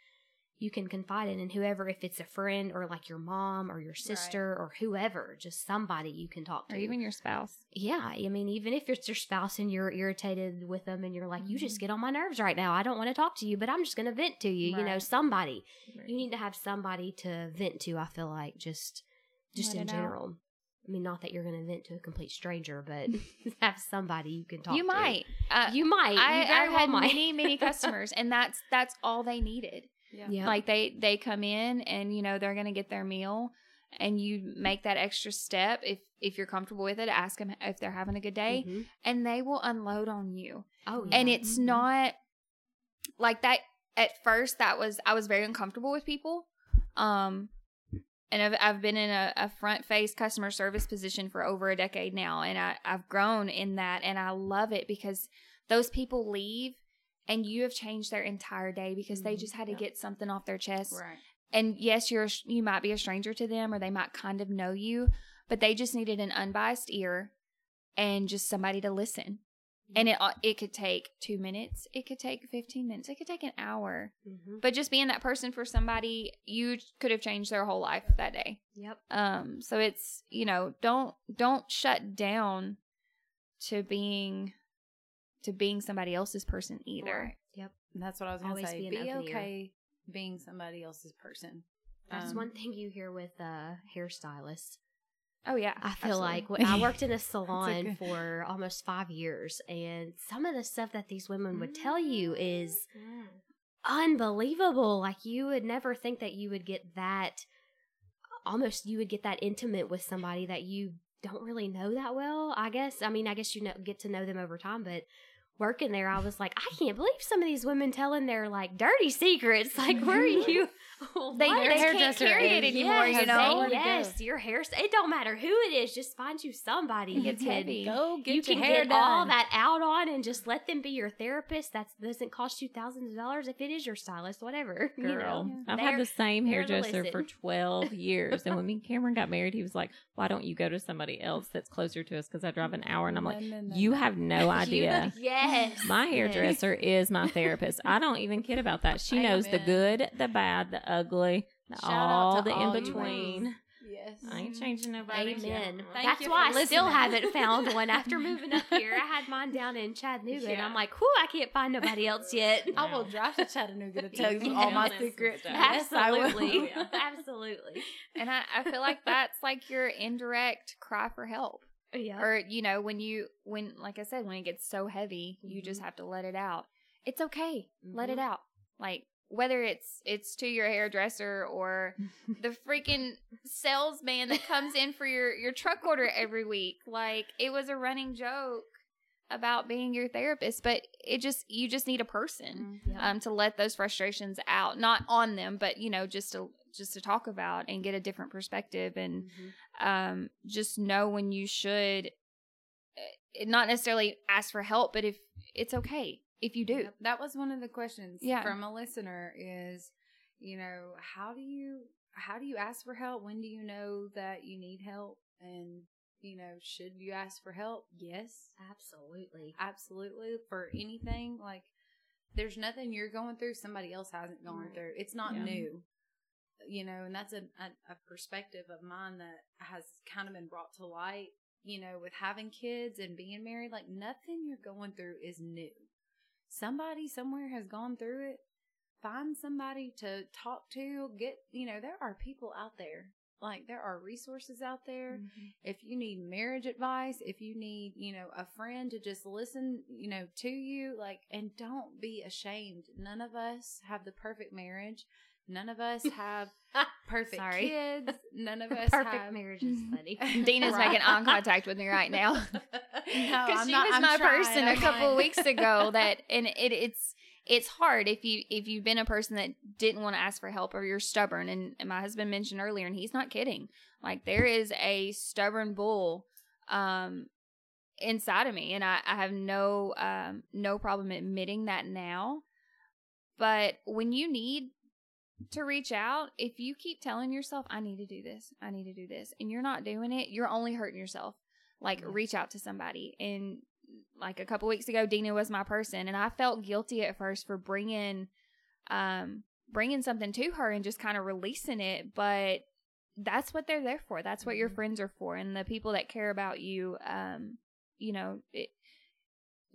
Speaker 7: you can confide in and whoever if it's a friend or like your mom or your sister or whoever just somebody you can talk to
Speaker 8: Or even your spouse.
Speaker 7: yeah i mean even if it's your spouse and you're irritated with them and you're like you just get on my nerves right now i don't want to talk to you but i'm just going to vent to you you know
Speaker 5: Right.
Speaker 7: somebody you need to have somebody to vent to i feel like just just
Speaker 8: Let
Speaker 7: in
Speaker 8: it out.
Speaker 7: general i mean not that you're going to vent to a complete stranger but have somebody you can talk
Speaker 8: you
Speaker 7: to
Speaker 8: might. Uh,
Speaker 7: you might
Speaker 8: I,
Speaker 7: you well
Speaker 8: had
Speaker 7: might.
Speaker 8: many, many customers, and that's that's all they needed.
Speaker 5: Yeah.
Speaker 8: Like they they come in and you know they're gonna get their meal, and you make that extra step if if you're comfortable with it. Ask them if they're having a good day,
Speaker 7: Mhm.
Speaker 8: and they will unload on you.
Speaker 7: Oh,
Speaker 8: And
Speaker 7: yeah.
Speaker 8: it's
Speaker 5: Mhm.
Speaker 8: not like that. At first, that was I was very uncomfortable with people. Um, and I've I've been in a, a front face customer service position for over a decade now, and I I've grown in that, and I love it because those people leave. And you have changed their entire day because they
Speaker 5: Mhm.
Speaker 8: just had to
Speaker 5: Yeah.
Speaker 8: get something off their chest
Speaker 5: Right.
Speaker 8: and yes you're you might be a stranger to them or they might kind of know you but they just needed an unbiased ear and just somebody to listen and it uh, it could take 2 minutes it could take 15 minutes it could take an hour
Speaker 7: Mhm.
Speaker 8: but just being that person for somebody you could have changed their whole life that day
Speaker 7: Yep.
Speaker 8: um so it's you know don't don't shut down to being to being somebody else's person either
Speaker 5: Right.
Speaker 7: Yep.
Speaker 5: And that's what I was gonna
Speaker 7: Always
Speaker 5: say.
Speaker 7: be
Speaker 5: Be
Speaker 7: open ear.
Speaker 5: okay being somebody else's person.
Speaker 7: That's
Speaker 5: Um,
Speaker 7: one thing you hear with uh, hairstylists.
Speaker 8: oh yeah
Speaker 7: I feel
Speaker 8: absolutely.
Speaker 7: like when I worked in a salon
Speaker 5: good-
Speaker 7: for almost five years, and some of the stuff that these women would tell you is unbelievable. Like you would never think that you would get that. Almost, you would get that intimate with somebody that you don't really know that well. I guess. I mean, I guess you know, get to know them over time, but. Working there, I was like, I can't believe some of these women telling their like dirty secrets. Like, where are you?
Speaker 8: They-
Speaker 7: What?
Speaker 8: they can't
Speaker 5: hairdresser
Speaker 8: carry it
Speaker 5: is-
Speaker 8: anymore,
Speaker 7: Yes,
Speaker 8: you know?
Speaker 7: they- yes, your hair. It don't matter who it is. Just find you somebody.
Speaker 8: It gets
Speaker 7: you can,
Speaker 8: heavy.
Speaker 5: Go get
Speaker 7: you
Speaker 5: your
Speaker 7: can
Speaker 5: hair
Speaker 7: get all that out on and just let them be your therapist. That doesn't cost you thousands of dollars if it is your stylist, whatever. you
Speaker 9: Girl,
Speaker 7: know,
Speaker 9: I've had the same hairdresser for 12 years. And when me and Cameron got married, he was like, Why don't you go to somebody else that's closer to us? Because I drive an hour. And I'm like,
Speaker 5: No, no, no,
Speaker 9: You
Speaker 5: no.
Speaker 9: have no idea.
Speaker 7: yes,
Speaker 9: My hairdresser is my therapist. I don't even kid about that. She knows the good, the bad, the ugly, the all the
Speaker 5: all
Speaker 9: in between.
Speaker 5: Yes.
Speaker 9: I ain't changing nobody.
Speaker 7: Amen.
Speaker 5: Thank
Speaker 7: That's
Speaker 5: you
Speaker 7: why
Speaker 5: for
Speaker 7: I still haven't found one after moving up here. I had mine down in Chattanooga, and I'm like, whew, I can't find nobody else yet.
Speaker 5: I will drive to Chattanooga to tell you
Speaker 7: Yeah.
Speaker 5: all my secrets.
Speaker 9: stuff.
Speaker 5: Yes, I will.
Speaker 7: Absolutely, absolutely.
Speaker 8: And I, I feel like that's like your indirect cry for help.
Speaker 7: Yeah.
Speaker 8: Or, you know, when you, when, like I said, when it gets so heavy, you just
Speaker 7: Mhm.
Speaker 8: have to let it out. It's okay. Let it
Speaker 7: Mhm.
Speaker 8: out. Like, whether it's it's to your hairdresser or the freaking salesman that comes in for your your truck order every week like it was a running joke about being your therapist but it just you just need a person
Speaker 7: Yeah.
Speaker 8: um to let those frustrations out not on them but you know just to just to talk about and get a different perspective and
Speaker 7: Mhm.
Speaker 8: um just know when you should uh, not necessarily ask for help but if it's okay if you do
Speaker 5: Yep, That was one of the questions
Speaker 8: Yeah.
Speaker 5: from a listener is, you know, how do you how do you ask for help? When do you know that you need help? And, you know, should you ask for help? Yes.
Speaker 7: Absolutely.
Speaker 5: Absolutely. For anything. Like there's nothing you're going through somebody else hasn't gone
Speaker 7: Right.
Speaker 5: through. It's not
Speaker 9: Yeah.
Speaker 5: new. You know, and that's a, a, a perspective of mine that has kind of been brought to light, you know, with having kids and being married. Like nothing you're going through is new somebody somewhere has gone through it. Find somebody to talk to. Get, you know, there are people out there. Like, there are resources out there. Mm-hmm. If you need marriage advice, if you need, you know, a friend to just listen, you know, to you, like, and don't be ashamed. None of us have the perfect marriage. None of us have perfect
Speaker 7: Sorry.
Speaker 5: kids. None of us
Speaker 7: Perfect
Speaker 5: have
Speaker 7: marriage is funny.
Speaker 8: Dina's
Speaker 5: Right.
Speaker 8: making eye contact with me right now. Because
Speaker 5: I'm
Speaker 8: she
Speaker 5: not-
Speaker 8: was
Speaker 5: I'm
Speaker 8: my
Speaker 5: trying,
Speaker 8: person
Speaker 5: I'm
Speaker 8: a couple of weeks ago that and it, it's it's hard if you if you've been a person that didn't want to ask for help or you're stubborn and, and my husband mentioned earlier and he's not kidding like there is a stubborn bull um inside of me and I, I have no um no problem admitting that now but when you need to reach out if you keep telling yourself i need to do this i need to do this and you're not doing it you're only hurting yourself. Like reach out to somebody. And like a couple weeks ago dina was my person and i felt guilty at first for bringing um bringing something to her and just kind of releasing it but that's what they're there for. That's what your friends are for and the people that care about you um you know it,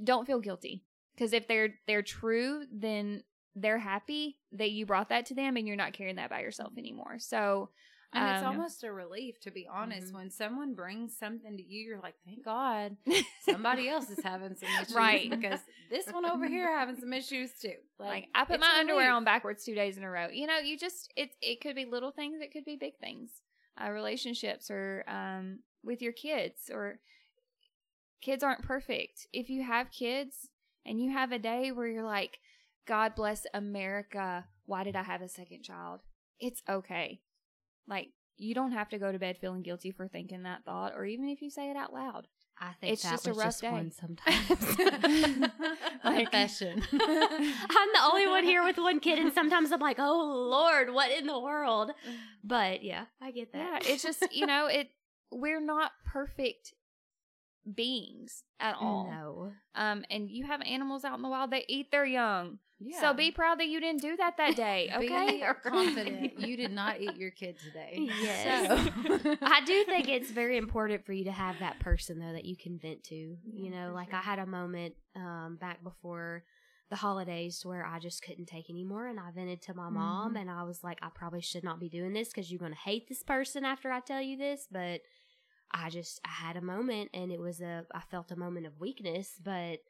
Speaker 8: don't feel guilty. Because if they're they're true then they're happy that you brought that to them and you're not carrying that by yourself anymore so
Speaker 5: And it's
Speaker 8: Um,
Speaker 5: almost a relief, to be honest.
Speaker 8: Mhm.
Speaker 5: When someone brings something to you, you're like, thank God somebody else is having some issues.
Speaker 8: Right.
Speaker 5: Because this one over here having some issues too.
Speaker 8: Like, I put my underwear on backwards two days in a row. You know, you just it it could be little things, it could be big things, uh, relationships or um with your kids or kids aren't perfect. If you have kids and you have a day where you're like, God bless America, why did I have a second child? It's okay. Like you don't have to go to bed feeling guilty for thinking that thought, or even if you say it out loud.
Speaker 7: I think
Speaker 8: It's just a rough
Speaker 7: just
Speaker 8: day.
Speaker 7: one sometimes.
Speaker 8: Like-
Speaker 5: Confession.
Speaker 7: I'm the only one here with one kid, and sometimes I'm like, oh Lord, what in the world? But yeah, I get
Speaker 8: Yeah,
Speaker 7: that.
Speaker 8: it's just you know it. We're not perfect beings at all.
Speaker 7: No.
Speaker 8: Um, and you have animals out in the wild; they eat their young.
Speaker 5: Yeah.
Speaker 8: So be proud that you didn't do that that day. Okay,
Speaker 5: Be confident. You did not eat your kid today.
Speaker 7: Yes.
Speaker 5: So-
Speaker 7: I do think it's very important for you to have that person though that you can vent to. You know, like I had a moment um back before the holidays where I just couldn't take anymore and I vented to my mom and I was like I probably should not be doing this cuz you're going to hate this person after I tell you this, but I just I had a moment and it was a I felt a moment of weakness, but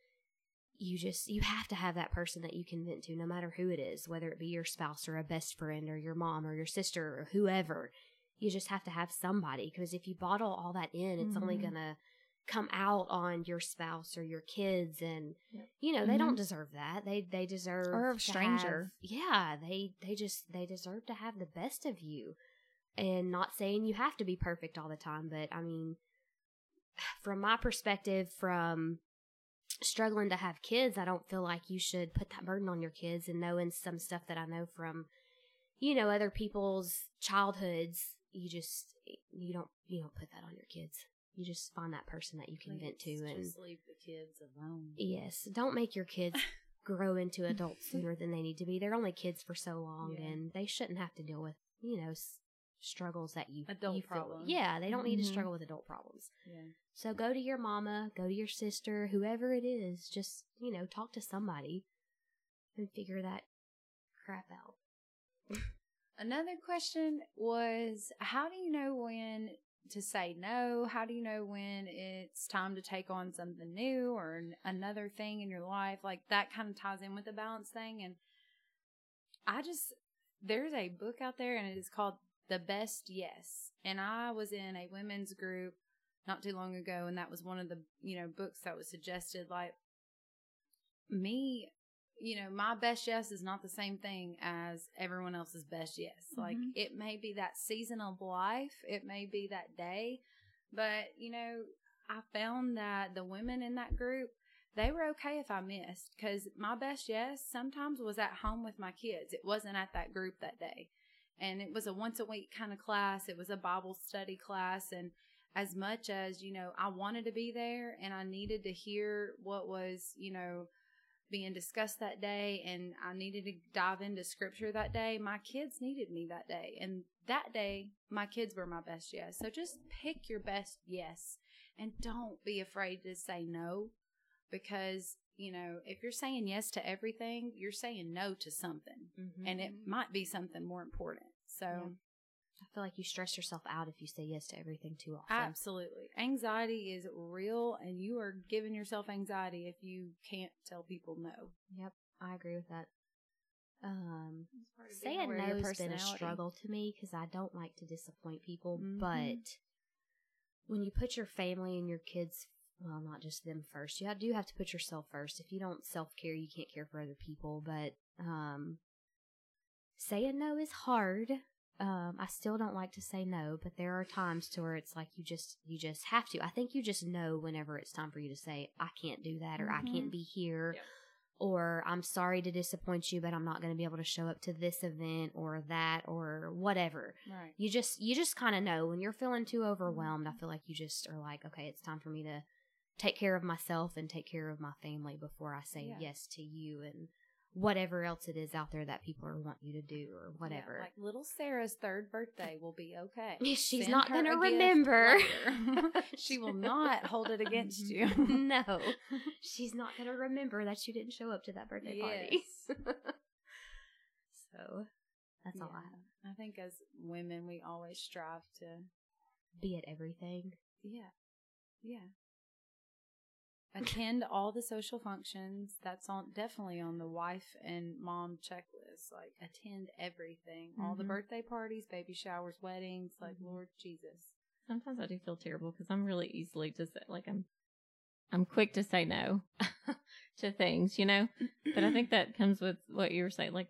Speaker 7: you just you have to have that person that you can vent to no matter who it is, whether it be your spouse or a best friend or your mom or your sister or whoever you just have to have somebody because if you bottle all that in it's only
Speaker 8: Mhm.
Speaker 7: gonna come out on your spouse or your kids and
Speaker 8: Yep.
Speaker 7: you know they
Speaker 8: Mhm.
Speaker 7: don't deserve that they they deserve
Speaker 8: Or a stranger.
Speaker 7: have- yeah they they just they deserve to have the best of you and not saying you have to be perfect all the time but i mean from my perspective from struggling to have kids i don't feel like you should put that burden on your kids and knowing some stuff that i know from you know other people's childhoods you just you don't you don't put that on your kids you just find that person that you can vent to and
Speaker 5: just leave the kids alone.
Speaker 7: yes don't make your kids grow into adults sooner than they need to be they're only kids for so long
Speaker 5: Yeah.
Speaker 7: and they shouldn't have to deal with you know struggles that you
Speaker 5: Adult
Speaker 7: you feel- yeah they don't need to
Speaker 8: Mhm.
Speaker 7: struggle with adult problems
Speaker 5: Yeah.
Speaker 7: so go to your mama go to your sister whoever it is just you know talk to somebody and figure that crap out
Speaker 5: Another question was how do you know when to say no? How do you know when it's time to take on something new or an- another thing in your life? Like that kind of ties in with the balance thing. And I just, there's a book out there and it is called The Best Yes. And I was in a women's group not too long ago and that was one of the, you know, books that was suggested. Like me you know, my best yes is not the same thing as everyone else's best yes. Like
Speaker 8: Mhm.
Speaker 5: it may be that season of life, it may be that day, but you know, I found that the women in that group, they were okay if I missed because my best yes sometimes was at home with my kids. It wasn't at that group that day. And it was a once a week kind of class. It was a Bible study class. And as much as, you know, I wanted to be there and I needed to hear what was, you know, being discussed that day and I needed to dive into scripture that day. My kids needed me that day. And that day, my kids were my best yes. So just pick your best yes and don't be afraid to say no because, you know, if you're saying yes to everything, you're saying no to something and it mm-hmm. might be something more important. So,
Speaker 7: Yeah. I feel like you stress yourself out if you say yes to everything too often.
Speaker 5: Absolutely. Anxiety is real, and you are giving yourself anxiety if you can't tell people no.
Speaker 7: Yep, I agree with that. Um, saying
Speaker 5: aware of your
Speaker 7: no has been a struggle to me because I don't like to disappoint people.
Speaker 5: Mhm.
Speaker 7: But when you put your family and your kids, well, not just them first, you have, do have to put yourself first. If you don't self care, you can't care for other people. But um, saying no is hard. Um, I still don't like to say no, but there are times to where it's like you just you just have to. I think you just know whenever it's time for you to say I can't do that or I can't be here
Speaker 5: Yep.
Speaker 7: or I'm sorry to disappoint you, but I'm not going to be able to show up to this event or that or whatever.
Speaker 5: Right.
Speaker 7: You just you just kind of know when you're feeling too overwhelmed. I feel like you just are like, okay, it's time for me to take care of myself and take care of my family before I say
Speaker 5: Yeah.
Speaker 7: yes to you and whatever else it is out there that people are wanting you to do or whatever.
Speaker 5: Yeah, like little Sarah's third birthday will be okay.
Speaker 7: She's
Speaker 5: Send
Speaker 7: not gonna remember.
Speaker 5: she will not hold it against you.
Speaker 7: no, she's not going to remember that you didn't show up to that birthday party. So that's all I have.
Speaker 5: I think as women, we always strive to,
Speaker 7: Be at everything.
Speaker 5: yeah, yeah. Attend all the social functions. That's on definitely on the wife and mom checklist. Like attend everything, all the
Speaker 9: Mhm.
Speaker 5: birthday parties, baby showers, weddings. Like Lord Jesus.
Speaker 9: Sometimes I do feel terrible because I'm really easily just like I'm, I'm quick to say no to things, you know. But I think that comes with what you were saying. Like,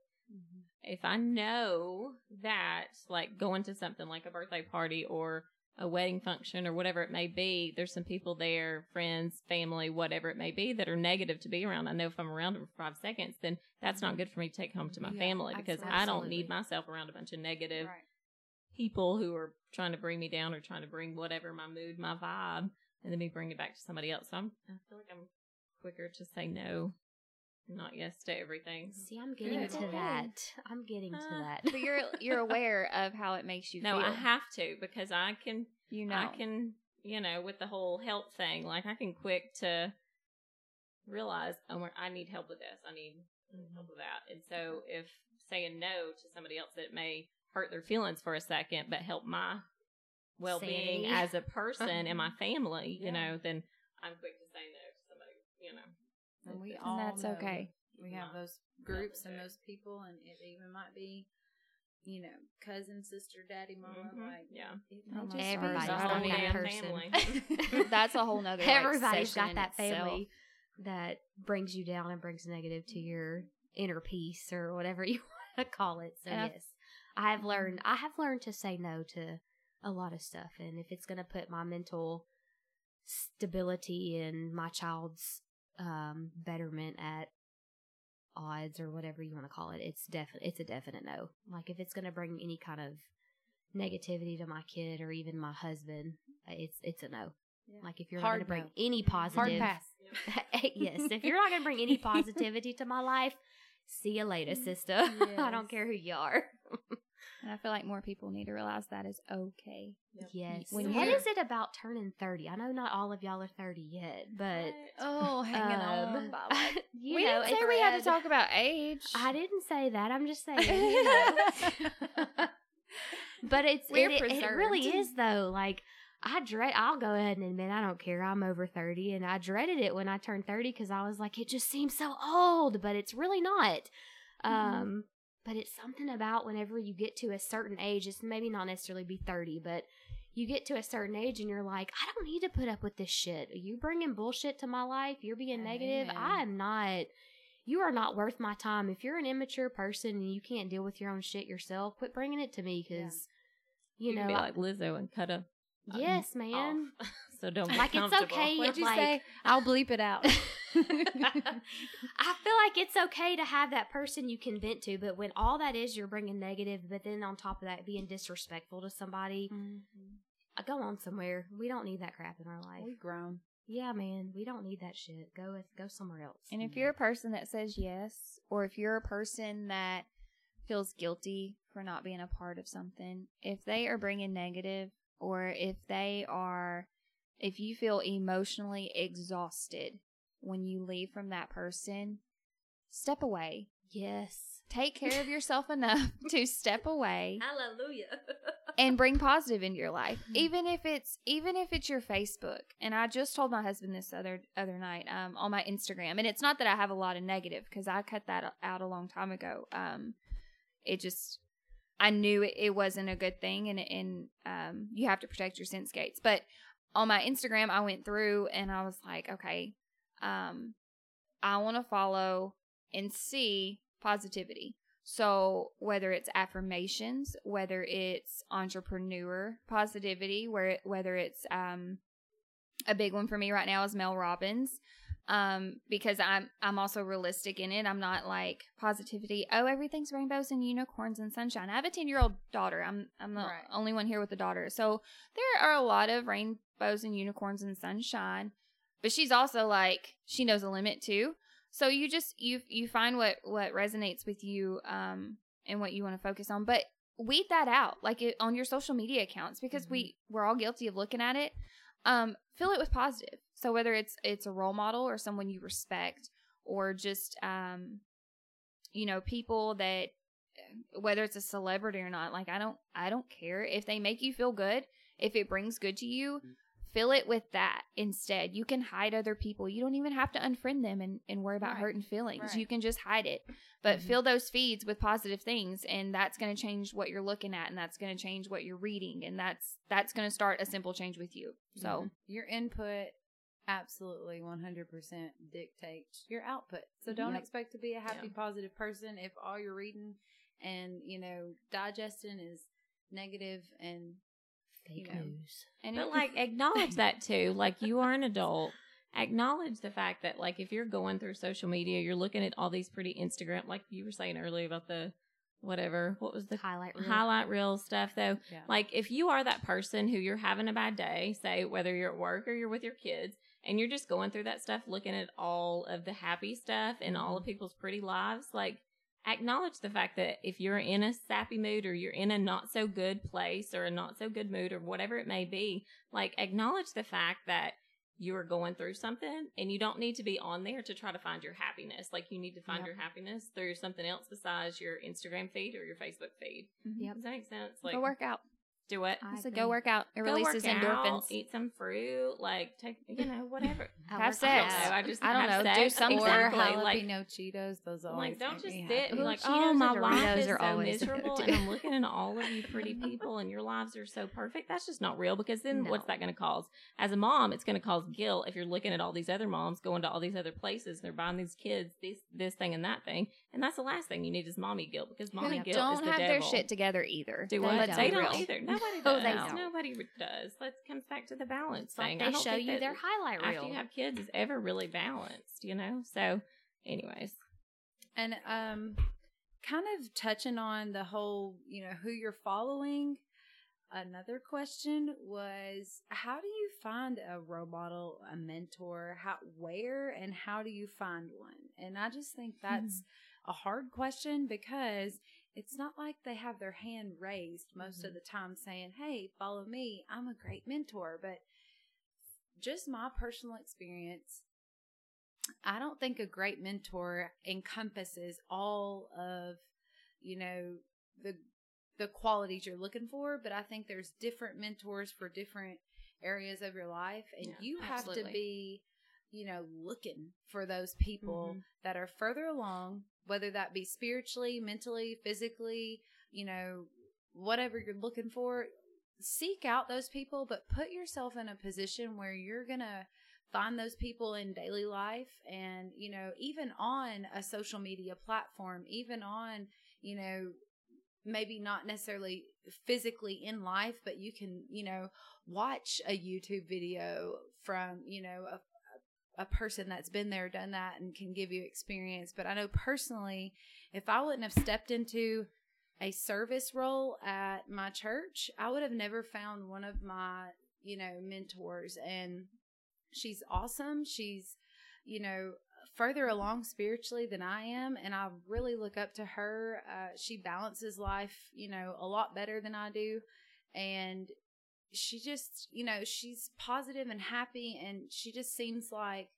Speaker 9: if I know that, like going to something like a birthday party or a wedding function or whatever it may be, there's some people there, friends, family, whatever it may be, that are negative to be around. I know if I'm around them for five seconds, then that's not good for me to take home to my
Speaker 5: Yeah,
Speaker 9: family because I don't need myself around a bunch of negative
Speaker 5: Right.
Speaker 9: people who are trying to bring me down or trying to bring whatever my mood, my vibe, and then me bring it back to somebody else. So I'm, I feel like I'm quicker to say no, not yes to everything.
Speaker 7: See, I'm getting
Speaker 5: Good.
Speaker 7: to
Speaker 9: Okay.
Speaker 7: that. I'm getting to
Speaker 9: Uh,
Speaker 7: that.
Speaker 8: But you're you're aware of how it makes you feel
Speaker 9: No,
Speaker 8: feel.
Speaker 9: I have to because I can.
Speaker 8: you know.
Speaker 9: I can, you know, with the whole help thing, like I can quick to realize, oh, we're- I need help with this. I need help with that. And so if saying no to somebody else that may hurt their feelings for a second, but help my well being as a person and my family, you
Speaker 5: Yeah.
Speaker 9: know, then I'm quick to say no to somebody, you know.
Speaker 5: And we
Speaker 9: If-
Speaker 5: all
Speaker 8: that's
Speaker 5: know
Speaker 8: okay.
Speaker 5: We have those groups and those people, and it even might be, you know, cousin, sister, daddy, mama.
Speaker 9: Mhm.
Speaker 5: Like,
Speaker 9: Yeah.
Speaker 5: it
Speaker 8: Oh
Speaker 5: may
Speaker 8: my
Speaker 5: just
Speaker 7: Everybody's got that person.
Speaker 9: family.
Speaker 8: That's a whole nother. like,
Speaker 7: Everybody's
Speaker 8: session
Speaker 7: got
Speaker 8: in
Speaker 7: that
Speaker 8: itself.
Speaker 7: family that brings you down and brings negative to your inner peace or whatever you want to call it. So
Speaker 8: And I-
Speaker 7: yes, I have learned. I have learned to say no to a lot of stuff, and if it's going to put my mental stability and my child's um, betterment at odds or whatever you want to call it, it's definite. It's a definite no. Like if it's going to bring any kind of negativity to my kid or even my husband, it's it's a no.
Speaker 5: Yeah.
Speaker 7: Like if you're
Speaker 5: Hard
Speaker 7: not going to
Speaker 5: no.
Speaker 7: bring any
Speaker 5: hard
Speaker 7: positive,
Speaker 5: pass.
Speaker 7: yes, if you're not going to bring any positivity to my life, see you later, sister. I don't care who you are.
Speaker 8: And I feel like more people need to realize that is okay.
Speaker 7: Yes.
Speaker 8: When
Speaker 7: what it about turning 30? I know not all of y'all are 30 yet, but
Speaker 8: Oh, hanging
Speaker 7: um,
Speaker 8: on by like
Speaker 7: you
Speaker 8: we
Speaker 7: know,
Speaker 8: didn't say
Speaker 7: it's-
Speaker 8: we had to talk about age.
Speaker 7: I didn't say that. I'm just saying. you know. but it's
Speaker 8: We're
Speaker 7: it, it really is though. Like I dread. I'll go ahead and admit I don't care. I'm over 30, and I dreaded it when I turned 30 because I was like, it just seems so old, but it's really not.
Speaker 8: Mm-hmm.
Speaker 7: Um, but it's something about whenever you get to a certain age. It's maybe not necessarily be 30, but you get to a certain age and you're like, I don't need to put up with this shit. You bringing bullshit to my life. You're being negative. I am not. You are not worth my time. If you're an immature person and you can't deal with your own shit yourself, quit bringing it to me because, you,
Speaker 9: You,
Speaker 7: know,
Speaker 9: like Lizzo and cut a Uh,
Speaker 7: yes, man.
Speaker 9: off. Oh, so don't
Speaker 7: Like, it's okay
Speaker 8: What'd you
Speaker 7: like-
Speaker 8: say? I'll bleep it out.
Speaker 7: I feel like it's okay to have that person you can vent to, but when all that is, you're bringing negative, but then on top of that, being disrespectful to somebody, mm-hmm. uh, go on somewhere. We don't need that crap in our life.
Speaker 5: We've grown.
Speaker 7: Yeah, man, we don't need that shit. Go with, go somewhere else.
Speaker 8: And if mm-hmm. you're a person that says yes, or if you're a person that feels guilty for not being a part of something, if they are bringing negative, or if they are, if you feel emotionally exhausted when you leave from that person, step away.
Speaker 7: yes,
Speaker 8: Take care of yourself enough to step away
Speaker 7: hallelujah.
Speaker 8: and bring positive into your life even if it's even if it's your facebook and i just told my husband this other other night um on my instagram and it's not that i have a lot of negative because i cut that out a long time ago um it just i knew it, wasn't a good thing and and um you have to protect your sense gates but on my instagram i went through and i was like okay um i want to follow and see positivity so whether it's affirmations, whether it's entrepreneur positivity, where whether it's um a big one for me right now is Mel Robbins. Um, because I'm I'm also realistic in it. I'm not like positivity. Oh, everything's rainbows and unicorns and sunshine. I have a ten year old daughter. I'm I'm the
Speaker 5: Right.
Speaker 8: only one here with a daughter. So there are a lot of rainbows and unicorns and sunshine. But she's also like she knows a limit too. So you just you you find what what resonates with you um and what you want to focus on, but weed that out like it, on your social media accounts because we we're all guilty of looking at it. Um, fill it with positive. So whether it's it's a role model or someone you respect or just um you know people that whether it's a celebrity or not. Like I don't I don't care if they make you feel good, if it brings good to you, fill it with that instead. You can hide other people. You don't even have to unfriend them and, and worry about
Speaker 5: Right.
Speaker 8: hurting feelings.
Speaker 5: Right.
Speaker 8: You can just hide it. But
Speaker 5: Mhm.
Speaker 8: fill those feeds with positive things and that's going to change what you're looking at and that's going to change what you're reading and that's that's going to start a simple change with you. So
Speaker 5: Mhm. your input absolutely 100% dictates your output. So don't
Speaker 8: Yep.
Speaker 5: expect to be a happy,
Speaker 9: Yeah.
Speaker 5: positive person if all you're reading and, you know, digesting is negative and
Speaker 10: Fake
Speaker 5: You know.
Speaker 10: news.
Speaker 8: and
Speaker 9: But
Speaker 8: it-
Speaker 9: like acknowledge that too. Like you are an adult. Acknowledge the fact that like if you're going through social media, you're looking at all these pretty Instagram like you were saying earlier about the whatever. What was the
Speaker 10: Highlight reel.
Speaker 9: highlight reel stuff though?
Speaker 5: Yeah.
Speaker 9: Like if you are that person who you're having a bad day, say whether you're at work or you're with your kids, and you're just going through that stuff, looking at all of the happy stuff and all of people's pretty lives, like acknowledge the fact that if you're in a sappy mood or you're in a not so good place or a not so good mood or whatever it may be, like acknowledge the fact that you are going through something and you don't need to be on there to try to find your happiness. Like you need to find
Speaker 8: Yep.
Speaker 9: your happiness through something else besides your Instagram feed or your Facebook feed. Mm-hmm.
Speaker 8: Yep.
Speaker 9: Does that make sense? Like
Speaker 8: go work out.
Speaker 9: Do it.
Speaker 10: I
Speaker 8: So go work out. It
Speaker 9: Go
Speaker 8: releases
Speaker 9: work
Speaker 8: endorphins.
Speaker 9: out, eat some fruit, like take you know whatever.
Speaker 10: I
Speaker 8: Have sex.
Speaker 9: I don't know. I just
Speaker 8: I don't
Speaker 9: have
Speaker 8: know, do
Speaker 9: sex.
Speaker 8: something.
Speaker 5: or
Speaker 9: Exactly. Like,
Speaker 5: jalapeno Cheetos. Those always
Speaker 9: like don't
Speaker 5: make
Speaker 9: just sit
Speaker 5: happy.
Speaker 9: and be like,
Speaker 10: Cheetos
Speaker 9: oh, my life is
Speaker 10: are
Speaker 9: so
Speaker 10: always
Speaker 9: miserable, and I'm looking at all of you pretty people, and your lives are so perfect. That's just not real. Because then, what's that going to cause? As a mom, it's going to cause guilt if you're looking at all these other moms going to all these other places. They're buying these kids this this thing and that thing, and that's the last thing you need is mommy guilt because mommy
Speaker 8: Who
Speaker 9: guilt
Speaker 8: don't
Speaker 9: is the
Speaker 8: have their
Speaker 9: devil.
Speaker 8: shit together either.
Speaker 9: Do
Speaker 10: They
Speaker 9: what?
Speaker 10: don't.
Speaker 9: They don't either. Nobody
Speaker 10: Oh,
Speaker 9: does.
Speaker 10: they don't.
Speaker 9: Nobody does. That comes back to the balance
Speaker 10: It's like
Speaker 9: thing.
Speaker 10: they
Speaker 9: I don't
Speaker 10: show you their highlight reel.
Speaker 9: After you have kids, is ever really balanced. You know. So, anyways,
Speaker 5: And um, kind of touching on the whole, you know, who you're following. Another question was, how do you find a role model, a mentor? How, where, and how do you find one? And I just think that's a hard question because it's not like they have their hand raised most of the time saying, "Hey, follow me. I'm a great mentor." But just my personal experience, I don't think a great mentor encompasses all of, you know, the the qualities you're looking for, but I think there's different mentors for different areas of your life and
Speaker 9: Yeah,
Speaker 5: you have to be, you know, looking for those people
Speaker 9: Mhm.
Speaker 5: that are further along, whether that be spiritually, mentally, physically, you know, whatever you're looking for. Seek out those people, but put yourself in a position where you're going to find those people in daily life and, you know, even on a social media platform, even on, you know, maybe not necessarily physically in life, but you can, you know, watch a YouTube video from, you know, a, person that's been there, done that, and can give you experience. But I know personally, if I wouldn't have stepped into a service role at my church, I would have never found one of my, you know, mentors. And she's awesome. She's, you know, further along spiritually than I am, and I really look up to her. Uh, she balances life, you know, a lot better than I do, and she just, you know, she's positive and happy, and she just seems like,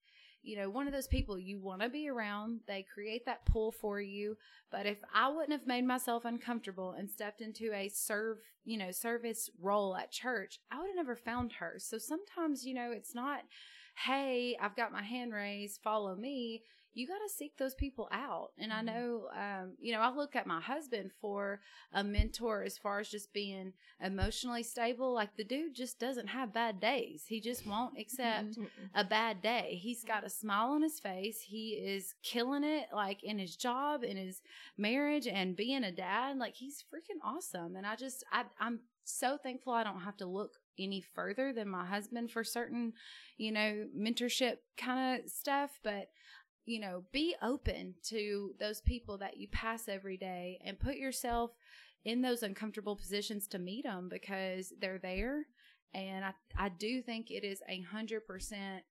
Speaker 5: you know, one of those people you want to be around. They create that pull for you. But if I wouldn't have made myself uncomfortable and stepped into a serve, you know, service role at church, I would have never found her. So sometimes, you know, it's not hey, I've got my hand raised, follow me. You got to seek those people out. And I know, um, you know, I look at my husband for a mentor as far as just being emotionally stable. Like the dude just doesn't have bad days. He just won't accept a bad day. He's got a smile on his face. He is killing it, like in his job, in his marriage, and being a dad. Like he's freaking awesome. And I just, I, I'm so thankful I don't have to look any further than my husband for certain, you know, mentorship kind of stuff. But you know, be open to those people that you pass every day and put yourself in those uncomfortable positions to meet them because they're there. And I, I do think it is a hundred percent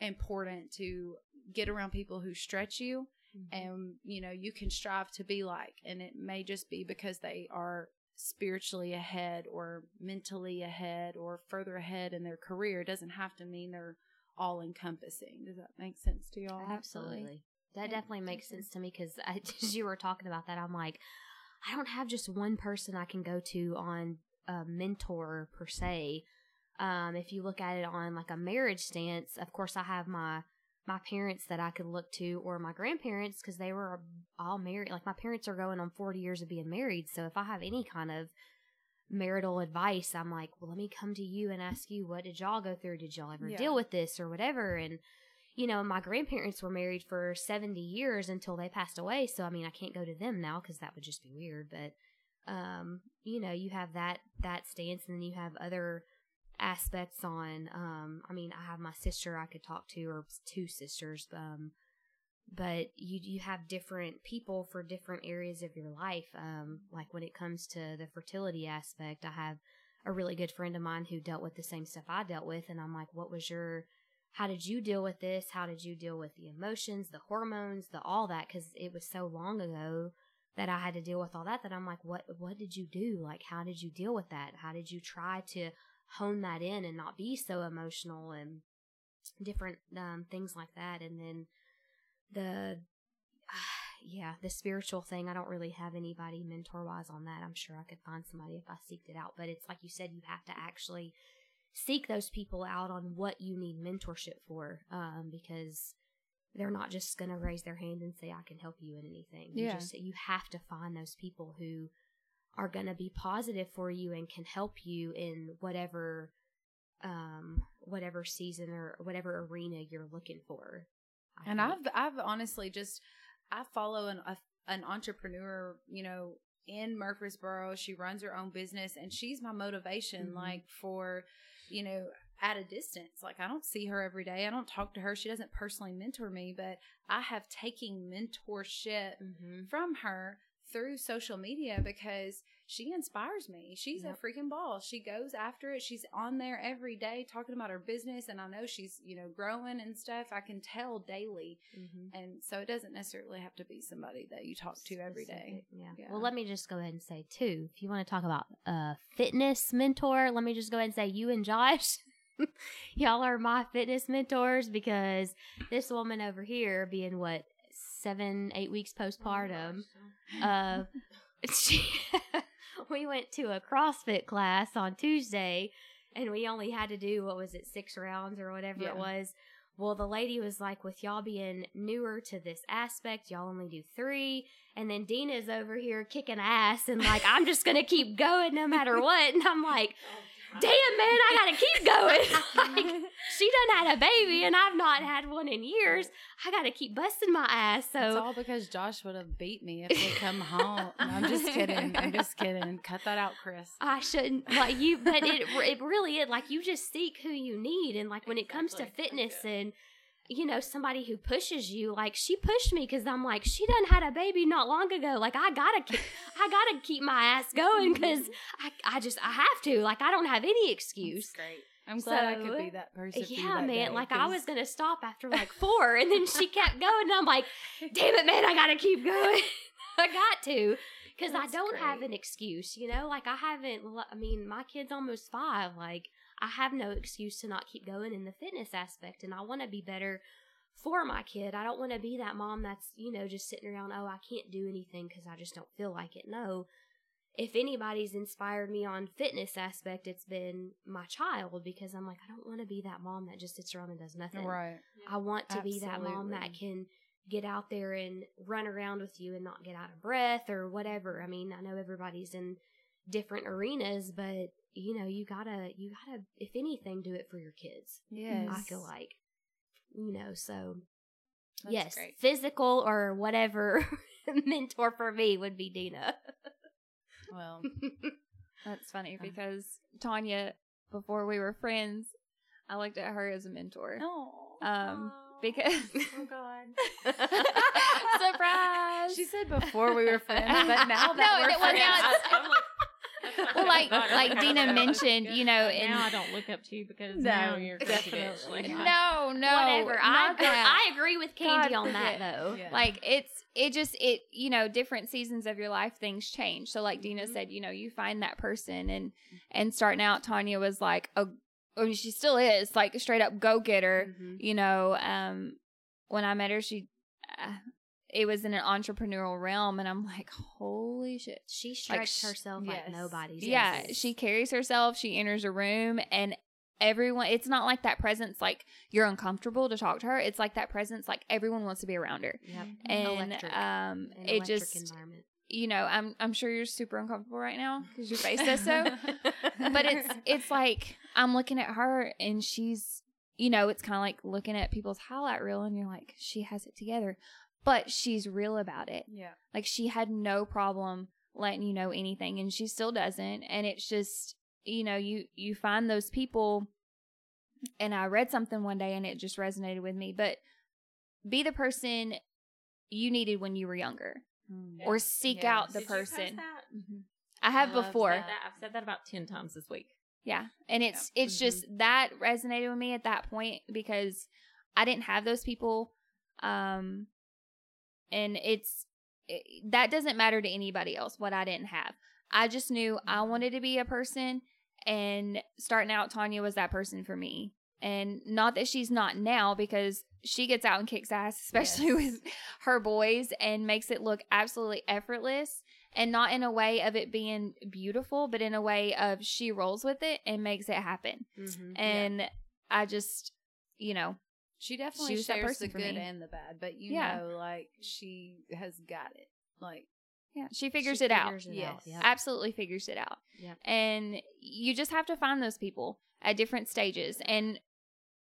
Speaker 5: important to get around people who stretch you mm-hmm. and, you know, you can strive to be like, and it may just be because they are spiritually ahead or mentally ahead or further ahead in their career. It doesn't have to mean they're all encompassing. Does that make sense to y'all?
Speaker 10: Absolutely. That definitely makes sense to me because as you were talking about that, I'm like,
Speaker 7: I don't have just one person I can go to on a mentor per se. Um, if you look at it on like a marriage stance, of course, I have my my parents that I could look to, or my grandparents because they were all married. Like my parents are going on forty years of being married, so if I have any kind of marital advice, I'm like, well, let me come to you and ask you, what did y'all go through? Did y'all ever
Speaker 5: Yeah.
Speaker 7: deal with this or whatever? And you know, my grandparents were married for 70 years until they passed away. So, I mean, I can't go to them now because that would just be weird. But, um, you know, you have that, that stance and then you have other aspects on, um, I mean, I have my sister I could talk to or two sisters, um, but you, you have different people for different areas of your life. Um, like when it comes to the fertility aspect, I have a really good friend of mine who dealt with the same stuff I dealt with. And I'm like, what was your, how did you deal with this? How did you deal with the emotions, the hormones, the all that? Because it was so long ago that I had to deal with all that. That I'm like, what what did you do? Like, how did you deal with that? How did you try to hone that in and not be so emotional and different um, things like that? And then the yeah, the spiritual thing. I don't really have anybody mentor wise on that. I'm sure I could find somebody if I seeked it out. But it's like you said, you have to actually seek those people out on what you need mentorship for um, because they're not just going to raise their hand and say i can help you in anything you
Speaker 5: Yeah.
Speaker 7: just you have to find those people who are going to be positive for you and can help you in whatever um whatever season or whatever arena you're looking for I
Speaker 5: and
Speaker 7: think.
Speaker 5: I've I've honestly just I follow an a, an entrepreneur, you know, in Murfreesboro. She runs her own business, and she's my motivation,
Speaker 7: Mhm.
Speaker 5: like for, you know, at a distance. Like I don't see her every day. I don't talk to her. She doesn't personally mentor me, but I have taken mentorship
Speaker 7: Mhm.
Speaker 5: from her through social media because she inspires me. She's
Speaker 7: Yep.
Speaker 5: a freaking ball. She goes after it. She's on there every day talking about her business and I know she's, you know, growing and stuff. I can tell daily.
Speaker 7: Mhm.
Speaker 5: And so it doesn't necessarily have to be somebody that you talk to every day.
Speaker 7: Yeah.
Speaker 5: Yeah.
Speaker 7: Well, let me just go ahead and say too. If you want to talk about a fitness mentor, let me just go ahead and say you and Josh, y'all are my fitness mentors because this woman over here, being what seven, eight weeks postpartum, uh, she, we went to a CrossFit class on Tuesday, and we only had to do what was it, six rounds or whatever
Speaker 5: Yeah.
Speaker 7: it was. Well, the lady was like, with y'all being newer to this aspect, y'all only do three. And then Dina's over here kicking ass and like, I'm just going to keep going no matter what. And I'm like, oh, damn, man, I got to keep going. like, she done had a baby and I've not had one in years. I got to keep busting my ass.
Speaker 5: So it's
Speaker 7: So
Speaker 5: all because Josh would have beat me if we come home. No, I'm just kidding. I'm just kidding. Cut that out, Chris.
Speaker 7: I shouldn't like you, but it it really is like you just seek who you need, and like when it comes to fitness and you know somebody who pushes you, like she pushed me because I'm like she done had a baby not long ago. Like I gotta keep I gotta keep my ass going because mm-hmm. I I just I have to. Like I don't have any excuse.
Speaker 5: great. I'm glad I could be that person.
Speaker 7: Yeah,
Speaker 5: that
Speaker 7: man.
Speaker 5: day,
Speaker 7: like I was gonna stop after like four, and then she kept going, and I'm like, "Damn it, man! I gotta keep going. I got to." Because I don't have an excuse, you know. Like I haven't. I mean, my kid's almost five. Like I have no excuse to not keep going in the fitness aspect, and I want to be better for my kid. I don't want to be that mom that's you know just sitting around. Oh, I can't do anything because I just don't feel like it. No. If anybody's inspired me on fitness aspect, it's been my child because I'm like, I don't want to be that mom that just sits around and does nothing.
Speaker 5: right.
Speaker 7: I want to be that mom that can get out there and run around with you and not get out of breath or whatever. I mean, I know everybody's in different arenas, but you know, you gotta, you gotta, if anything, do it for your kids.
Speaker 5: Yes.
Speaker 7: I feel like, you know, so
Speaker 5: That's
Speaker 7: yes,
Speaker 5: great.
Speaker 7: physical or whatever mentor for me would be Dina.
Speaker 5: Well,
Speaker 8: That's funny because Tanya, before we were friends, I looked at her as a mentor.
Speaker 5: no.
Speaker 8: Um, because
Speaker 10: Oh God.
Speaker 8: surprise.
Speaker 5: She said before we were friends, but now that
Speaker 8: No,
Speaker 5: we're
Speaker 8: it- well,
Speaker 5: friends,
Speaker 8: now it's-
Speaker 9: I'm like,
Speaker 8: well, like like Dina mentioned, you know,
Speaker 9: now
Speaker 8: and
Speaker 9: I don't look up to you because
Speaker 5: No,
Speaker 9: now you're a crazy bitch.
Speaker 5: definitely not.
Speaker 8: no, no,
Speaker 7: whatever. I. I agree with Candy
Speaker 8: God
Speaker 7: on that
Speaker 8: forbid.
Speaker 7: though.
Speaker 5: Yeah.
Speaker 8: like it's it just it you know different seasons of your life things change so like dina said you know you find that person and and starting out tanya was like a I mean, she still is like a straight up go getter
Speaker 7: Mhm.
Speaker 8: you know um when i met her she uh, it was in an entrepreneurial realm, and I'm like, holy shit.
Speaker 7: She
Speaker 8: Like,
Speaker 7: stretched
Speaker 8: sh-
Speaker 7: herself like
Speaker 5: yes.
Speaker 7: nobody's.
Speaker 8: Yeah,
Speaker 7: business.
Speaker 8: she carries herself. She enters a room, and everyone. It's not like that presence. Like you're uncomfortable to talk to her. It's like that presence. Like everyone wants to be around her,
Speaker 7: Yep.
Speaker 8: and
Speaker 7: Electric.
Speaker 8: um,
Speaker 7: An
Speaker 8: it just
Speaker 7: environment.
Speaker 8: you know, I'm I'm sure you're super uncomfortable right now because your face says so. but it's it's like I'm looking at her and she's you know, it's kind of like looking at people's highlight reel and you're like, she has it together, but she's real about it.
Speaker 5: Yeah.
Speaker 8: Like she had no problem letting you know anything and she still doesn't and it's just you know, you you find those people and I read something one day and it just resonated with me, but be the person you needed when you were younger or seek
Speaker 5: Yes.
Speaker 8: out the
Speaker 9: Did
Speaker 8: person. Mhm. I have
Speaker 5: I
Speaker 8: before.
Speaker 9: Said that- I've said that about 10 times this week.
Speaker 8: Yeah. And it's it's just that resonated with me at that point because I didn't have those people um and it's it, that doesn't matter to anybody else what I didn't have. I just knew I wanted to be a person and starting out Tanya was that person for me. And not that she's not now because she gets out and kicks ass especially
Speaker 5: Yes.
Speaker 8: with her boys and makes it look absolutely effortless and not in a way of it being beautiful, but in a way of she rolls with it and makes it happen.
Speaker 7: Mhm.
Speaker 8: And I just, you know,
Speaker 5: She definitely
Speaker 8: She
Speaker 5: shares the good and the bad, but you
Speaker 8: Yeah.
Speaker 5: know, like she has got it. Like
Speaker 8: yeah, she figures
Speaker 7: She
Speaker 8: it out.
Speaker 7: figures it out, yep.
Speaker 8: Absolutely figures it out.
Speaker 7: Yep.
Speaker 8: And you just have to find those people at different stages. And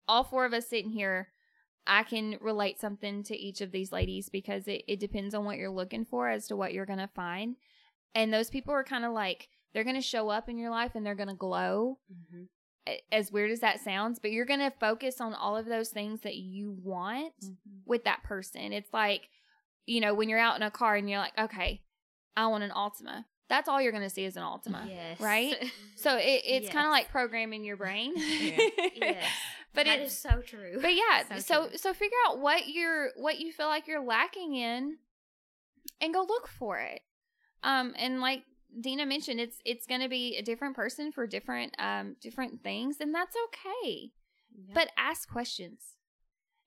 Speaker 8: all four of us sitting here, I can relate something to each of these ladies because it, it depends on what you're looking for as to what you're going to find. And those people are kind of like, they're going to show up in your life and they're going to glow.
Speaker 7: Mhm.
Speaker 8: As weird as that sounds, but you're going to focus on all of those things that you want with that person. It's like, you know, when you're out in a car and you're like, okay, I want an Altima. That's all you're going to see is an Altima.
Speaker 7: Yes.
Speaker 8: Right? So it, it's kind of like programming your brain.
Speaker 7: yes.
Speaker 8: But
Speaker 7: that
Speaker 8: it's
Speaker 7: so true.
Speaker 8: but yeah,
Speaker 7: So
Speaker 8: so so, figure out what you're what you feel like you're lacking in and go look for it. Um and like Dina mentioned it's it's going to be a different person for different um different things and that's okay. But ask questions.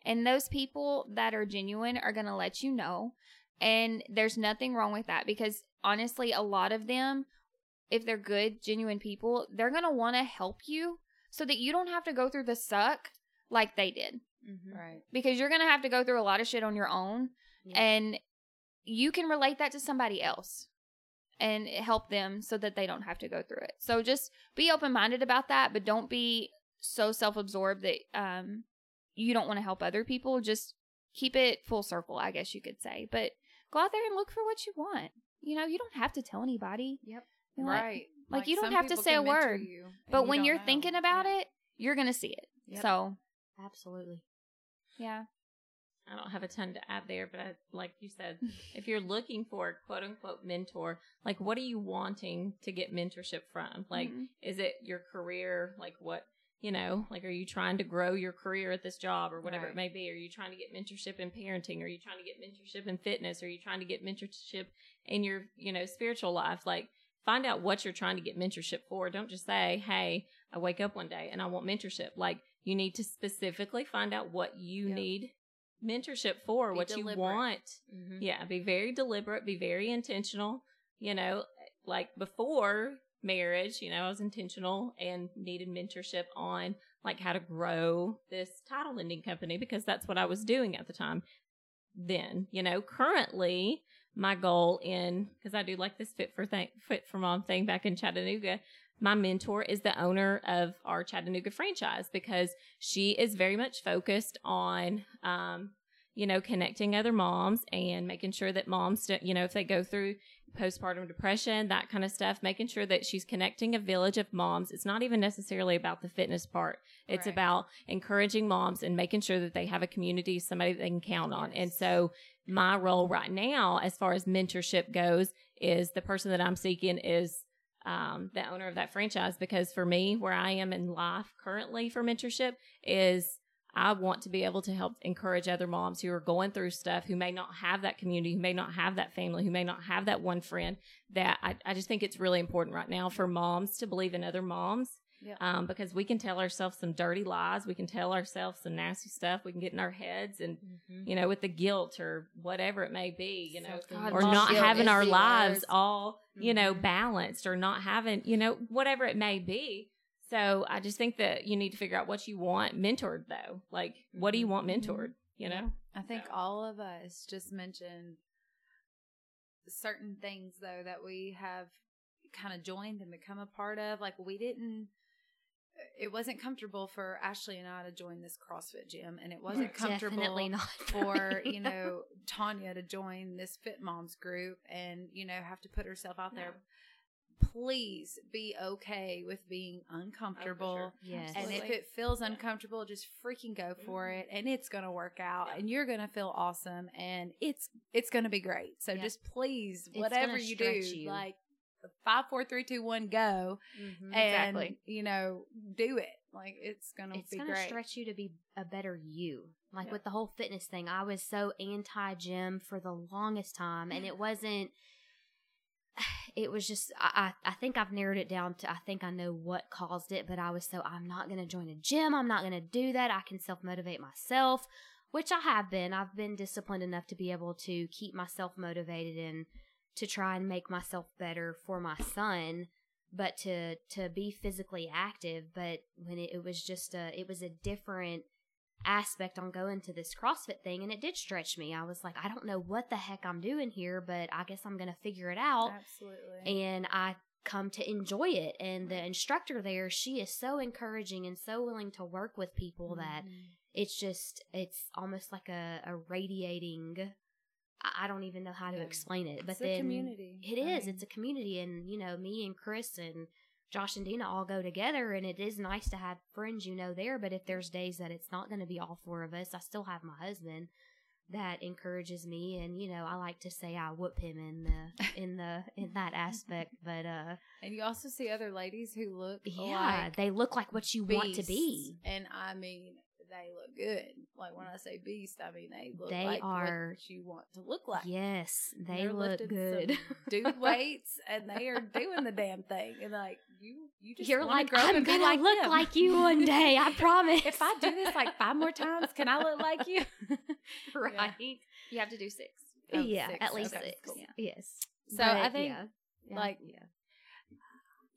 Speaker 8: And those people that are genuine are going to let you know and there's nothing wrong with that because honestly a lot of them if they're good genuine people, they're going to want to help you so that you don't have to go through the suck like they did
Speaker 5: right.
Speaker 8: because you're going to have to go through a lot of shit on your own
Speaker 7: Yeah.
Speaker 8: and you can relate that to somebody else and help them so that they don't have to go through it. So just be open-minded about that, but don't be so self-absorbed that um you don't want to help other people. Just keep it full circle, I guess you could say. But go out there and look for what you want. You know, you don't have to tell anybody.
Speaker 7: Yep.
Speaker 8: You know, like-
Speaker 5: right.
Speaker 8: like, you don't have to say a word,
Speaker 5: you,
Speaker 8: But
Speaker 5: you
Speaker 8: when you're
Speaker 5: know.
Speaker 8: thinking about
Speaker 5: Yeah.
Speaker 8: it, you're going to see it.
Speaker 7: Yep.
Speaker 8: So,
Speaker 7: Absolutely.
Speaker 8: yeah.
Speaker 9: I don't have a ton to add there, but I, like you said, if you're looking for a quote unquote mentor, like what are you wanting to get mentorship from? Like,
Speaker 8: Mhm.
Speaker 9: is it your career? Like, what, you know, like are you trying to grow your career at this job or whatever
Speaker 5: Right.
Speaker 9: it may be? Are you trying to get mentorship in parenting? Are you trying to get mentorship in fitness? Are you trying to get mentorship in your, you know, spiritual life? Like, find out what you're trying to get mentorship for. Don't just say, hey, I wake up one day and I want mentorship. Like, you need to specifically find out what you
Speaker 5: Yep.
Speaker 9: need mentorship for,
Speaker 7: Be
Speaker 9: what you
Speaker 7: deliberate.
Speaker 9: want.
Speaker 7: Mhm.
Speaker 9: Yeah, be very deliberate, be very intentional. You know, like before marriage, you know, I was intentional and needed mentorship on like how to grow this title lending company because that's what I was doing at the time. Then, you know, currently my goal in because I do like this fit for thing FIT4MOM thing back in Chattanooga. My mentor is the owner of our Chattanooga franchise because she is very much focused on um, you know, connecting other moms and making sure that moms, don't- you know, if they go through postpartum depression, that kind of stuff, making sure that she's connecting a village of moms. It's not even necessarily about the fitness part. It's
Speaker 5: Right.
Speaker 9: about encouraging moms and making sure that they have a community, somebody they can count on. And so my role right now, as far as mentorship goes, is the person that I'm seeking is um, the owner of that franchise because for me, where I am in life currently for mentorship is I want to be able to help encourage other moms who are going through stuff, who may not have that community, who may not have that family, who may not have that one friend. That I, I just think it's really important right now for moms to believe in other moms
Speaker 5: Yep.
Speaker 9: Um, because we can tell ourselves some dirty lies, we can tell ourselves some nasty stuff, we can get in our heads, and
Speaker 7: Mm-hmm.
Speaker 9: you know, with the guilt or whatever it may be, you know,
Speaker 5: Something
Speaker 9: or not having our lives all you know
Speaker 7: Mhm.
Speaker 9: balanced, or not having you know whatever it may be. So I just think that you need to figure out what you want mentored though. Like, what do you want mentored? You know.
Speaker 5: I think all of us just mentioned certain things though that we have kind of joined and become a part of. Like we didn't it wasn't comfortable for Ashley and I to join this CrossFit gym and it wasn't comfortable
Speaker 7: Definitely not
Speaker 5: for, you know, Tanya to join this Fit Moms group and, you know, have to put herself out there. Please be okay with being oh, uncomfortable.
Speaker 7: Yes.
Speaker 5: And if it feels uncomfortable, just freaking go mm-hmm. for it and it's going to work out and you're going to feel awesome and it's it's going to be great. So
Speaker 7: Yep.
Speaker 5: just please whatever you do,
Speaker 7: you.
Speaker 5: like five, four, three, two, one, go
Speaker 7: Mhm.
Speaker 5: and
Speaker 9: Exactly.
Speaker 5: you know, do it. Like it's going to
Speaker 7: it's
Speaker 5: be
Speaker 7: going to
Speaker 5: great.
Speaker 7: stretch you to be a better you. Like
Speaker 5: Yeah.
Speaker 7: with the whole fitness thing, I was so anti gym for the longest time, and it wasn't. It was just I, I I think I've narrowed it down to I think I know what caused it, but I was so I'm not going to join a gym. I'm not going to do that. I can self motivate myself, which I have been. I've been disciplined enough to be able to keep myself motivated and to try and make myself better for my son but to to be physically active but when it, it was just a it was a different aspect on going to this crossfit thing and it did stretch me i was like i don't know what the heck i'm doing here but i guess i'm gonna figure it out
Speaker 5: Absolutely.
Speaker 7: and i come to enjoy it and the instructor there she is so encouraging and so willing to work with people that
Speaker 5: Mhm.
Speaker 7: it's just it's almost like a, a radiating I- don't even know how to
Speaker 5: Yeah.
Speaker 7: explain it, but
Speaker 5: It's a
Speaker 7: then
Speaker 5: community.
Speaker 7: It is.
Speaker 5: mean-
Speaker 7: It's a community, and you know, me and Chris and Josh and Dina all go together, and it is nice to have friends you know there. But if there's days that it's not going to be all four of us, I still have my husband that encourages me, and you know, I like to say I whoop him in the in the in that aspect. But uh,
Speaker 5: And you also see other ladies who look
Speaker 7: yeah,
Speaker 5: like
Speaker 7: they look like what you want to be.
Speaker 5: And I mean, they look good. Like when I say beast, I mean they look
Speaker 7: They
Speaker 5: like
Speaker 7: are-
Speaker 5: what you want to look like.
Speaker 7: Yes, they
Speaker 5: they're
Speaker 7: look good.
Speaker 5: dude weights, and they are doing the damn thing. And like you, you just
Speaker 7: You're like, I'm gonna
Speaker 5: like
Speaker 7: look
Speaker 5: them."
Speaker 7: like you one day. I promise.
Speaker 5: if I do this like five more times, can I look like you?
Speaker 7: right?
Speaker 8: You have to do six.
Speaker 5: Oh,
Speaker 7: yeah,
Speaker 5: six.
Speaker 7: at least
Speaker 5: Okay,
Speaker 7: six.
Speaker 5: cool.
Speaker 7: Yes.
Speaker 5: So I think,
Speaker 7: yeah. Yeah,
Speaker 5: like,
Speaker 7: yeah.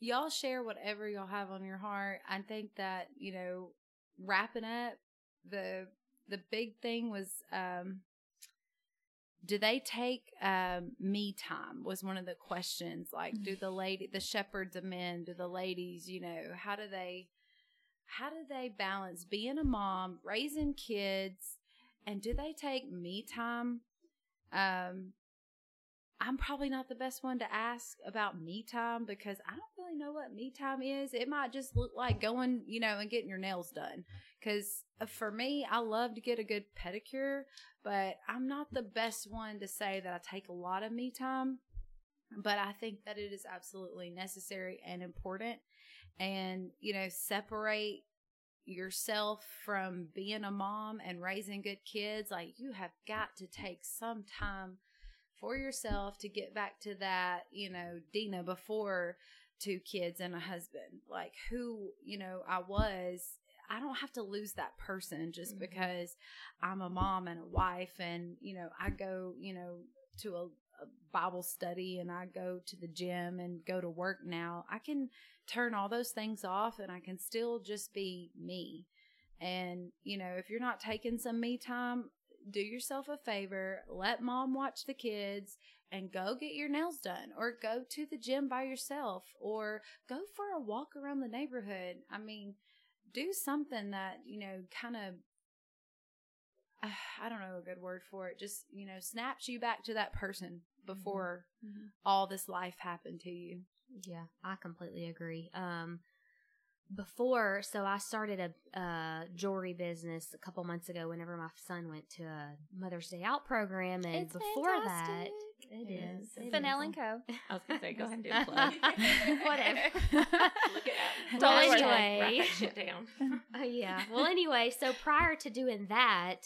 Speaker 5: y'all share whatever y'all have on your heart. I think that you know, wrapping up the the big thing was, um, do they take um, me time? Was one of the questions. Like, do the lady, the shepherds of men, do the ladies, you know, how do they, how do they balance being a mom, raising kids, and do they take me time? Um, I'm probably not the best one to ask about me time because I don't really know what me time is. It might just look like going, you know, and getting your nails done. Because uh, for me, I love to get a good pedicure, but I'm not the best one to say that I take a lot of me time. But I think that it is absolutely necessary and important. And, you know, separate yourself from being a mom and raising good kids. Like, you have got to take some time for yourself to get back to that, you know, Dina before two kids and a husband. Like who, you know, I was. I don't have to lose that person just
Speaker 7: Mhm.
Speaker 5: because I'm a mom and a wife and, you know, I go, you know, to a, a Bible study and I go to the gym and go to work now. I can turn all those things off and I can still just be me. And, you know, if you're not taking some me time, do yourself a favor, let mom watch the kids and go get your nails done or go to the gym by yourself or go for a walk around the neighborhood. I mean, do something that, you know, kind of I don't know a good word for it. Just, you know, snaps you back to that person before all this life happened to you.
Speaker 7: Yeah, I completely agree. Um, before, so I started a uh, jewelry business a couple months ago. Whenever my son went to a Mother's Day Out program, and
Speaker 8: It's
Speaker 7: before that,
Speaker 8: fantastic.
Speaker 7: it
Speaker 9: Yes.
Speaker 7: is it
Speaker 8: Fennell
Speaker 7: is.
Speaker 8: and Co.
Speaker 9: I was gonna say, go ahead and do a plug.
Speaker 7: Whatever.
Speaker 9: Look it up.
Speaker 7: Well,
Speaker 9: Hashtag
Speaker 7: anyway.
Speaker 9: write shit down.
Speaker 7: Uh, yeah. Well, anyway, so prior to doing that,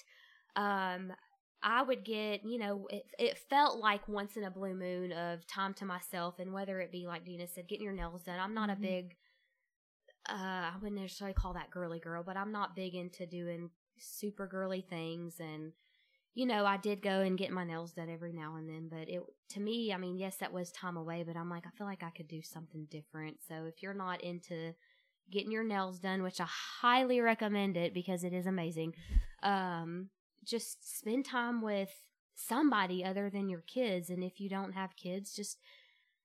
Speaker 7: um, I would get, you know, it, it felt like once in a blue moon of time to myself, and whether it be like Dina said, getting your nails done. I'm not
Speaker 5: Mhm.
Speaker 7: a big. Uh, I wouldn't necessarily call that girly girl, but I'm not big into doing super girly things. And, you know, I did go and get my nails done every now and then, but it, to me, I mean, yes, that was time away, but I'm like, I feel like I could do something different. So if you're not into getting your nails done, which I highly recommend it because it is amazing, um, just spend time with somebody other than your kids. And if you don't have kids, just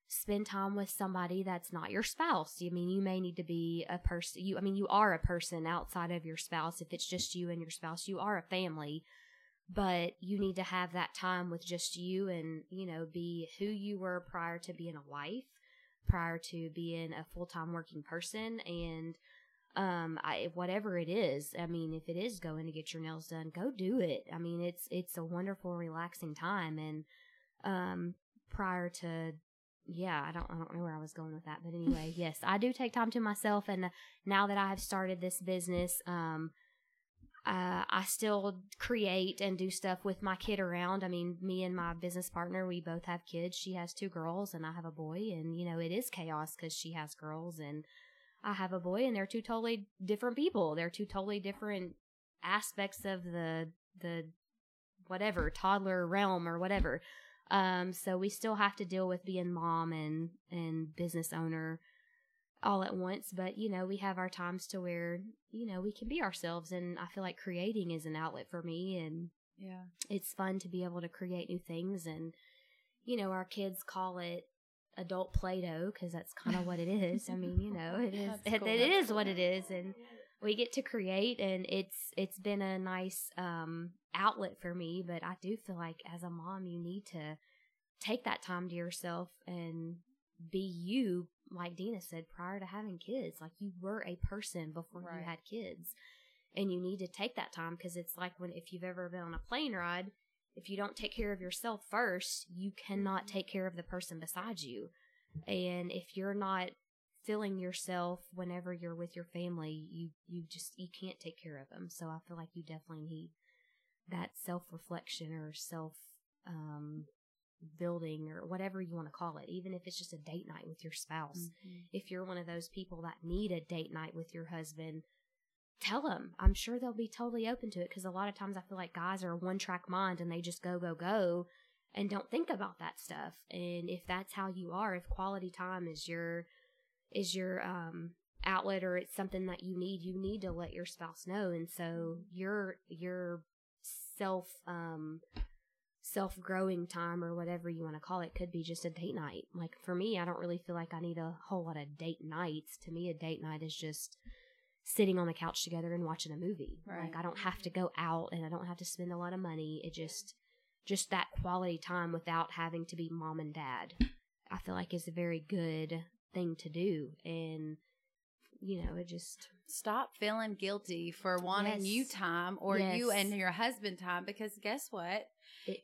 Speaker 7: spend time with somebody that's not your spouse. I mean, you may need to be a person. You, I mean, you are a person outside of your spouse. If it's just you and your spouse, you are a family. But you need to have that time with just you and, you know, be who you were prior to being a wife, prior to being a full time working person. And, um, I, whatever it is, I mean, if it is going to get your nails done, go do it. I mean, it's, it's a wonderful, relaxing time. And, um, prior to yeah, I don't I don't know where I was going with that, but anyway, yes, I do take time to myself, and now that I have started this business, um, uh, I still create and do stuff with my kid around. I mean, me and my business partner, we both have kids. She has two girls, and I have a boy, and you know, it is chaos because she has girls, and I have a boy, and they're two totally different people. They're two totally different aspects of the the whatever toddler realm or whatever. Um, so we still have to deal with being mom and and business owner all at once. But you know, we have our times to where you know we can be ourselves, and I feel like creating is an outlet for me, and
Speaker 5: Yeah.
Speaker 7: it's fun to be able to create new things. And you know, our kids call it adult play-doh because that's kind of what it is. I mean, you know, it is
Speaker 5: That's
Speaker 7: it,
Speaker 5: cool.
Speaker 7: it is what it is, and we get to create and it's it's been a nice um outlet for me but i do feel like as a mom you need to take that time to yourself and be you like dina said prior to having kids. Like you were a person before
Speaker 5: Right.
Speaker 7: you had kids and you need to take that time because it's like when if you've ever been on a plane ride if you don't take care of yourself first you cannot take care of the person beside you. And if you're not filling yourself whenever you're with your family you you just you can't take care of them so i feel like you definitely need that self-reflection or self um building or whatever you want to call it even if it's just a date night with your spouse. If you're one of those people that need a date night with your husband tell them i'm sure they'll be totally open to it because a lot of times i feel like guys are a one track mind and they just go go go and don't think about that stuff. And if that's how you are if quality time is your is your um outlet or it's something that you need you need to let your spouse know. And so your your self um self growing time or whatever you want to call it could be just a date night. Like for me i don't really feel like i need a whole lot of date nights. To me a date night is just sitting on the couch together and watching a movie.
Speaker 5: Right.
Speaker 7: like i don't have to go out and i don't have to spend a lot of money. It just just that quality time without having to be mom and dad i feel like is a very good thing to do and you know it just
Speaker 5: Stop feeling guilty for wanting
Speaker 7: Yes.
Speaker 5: you time or you and your husband time because guess what?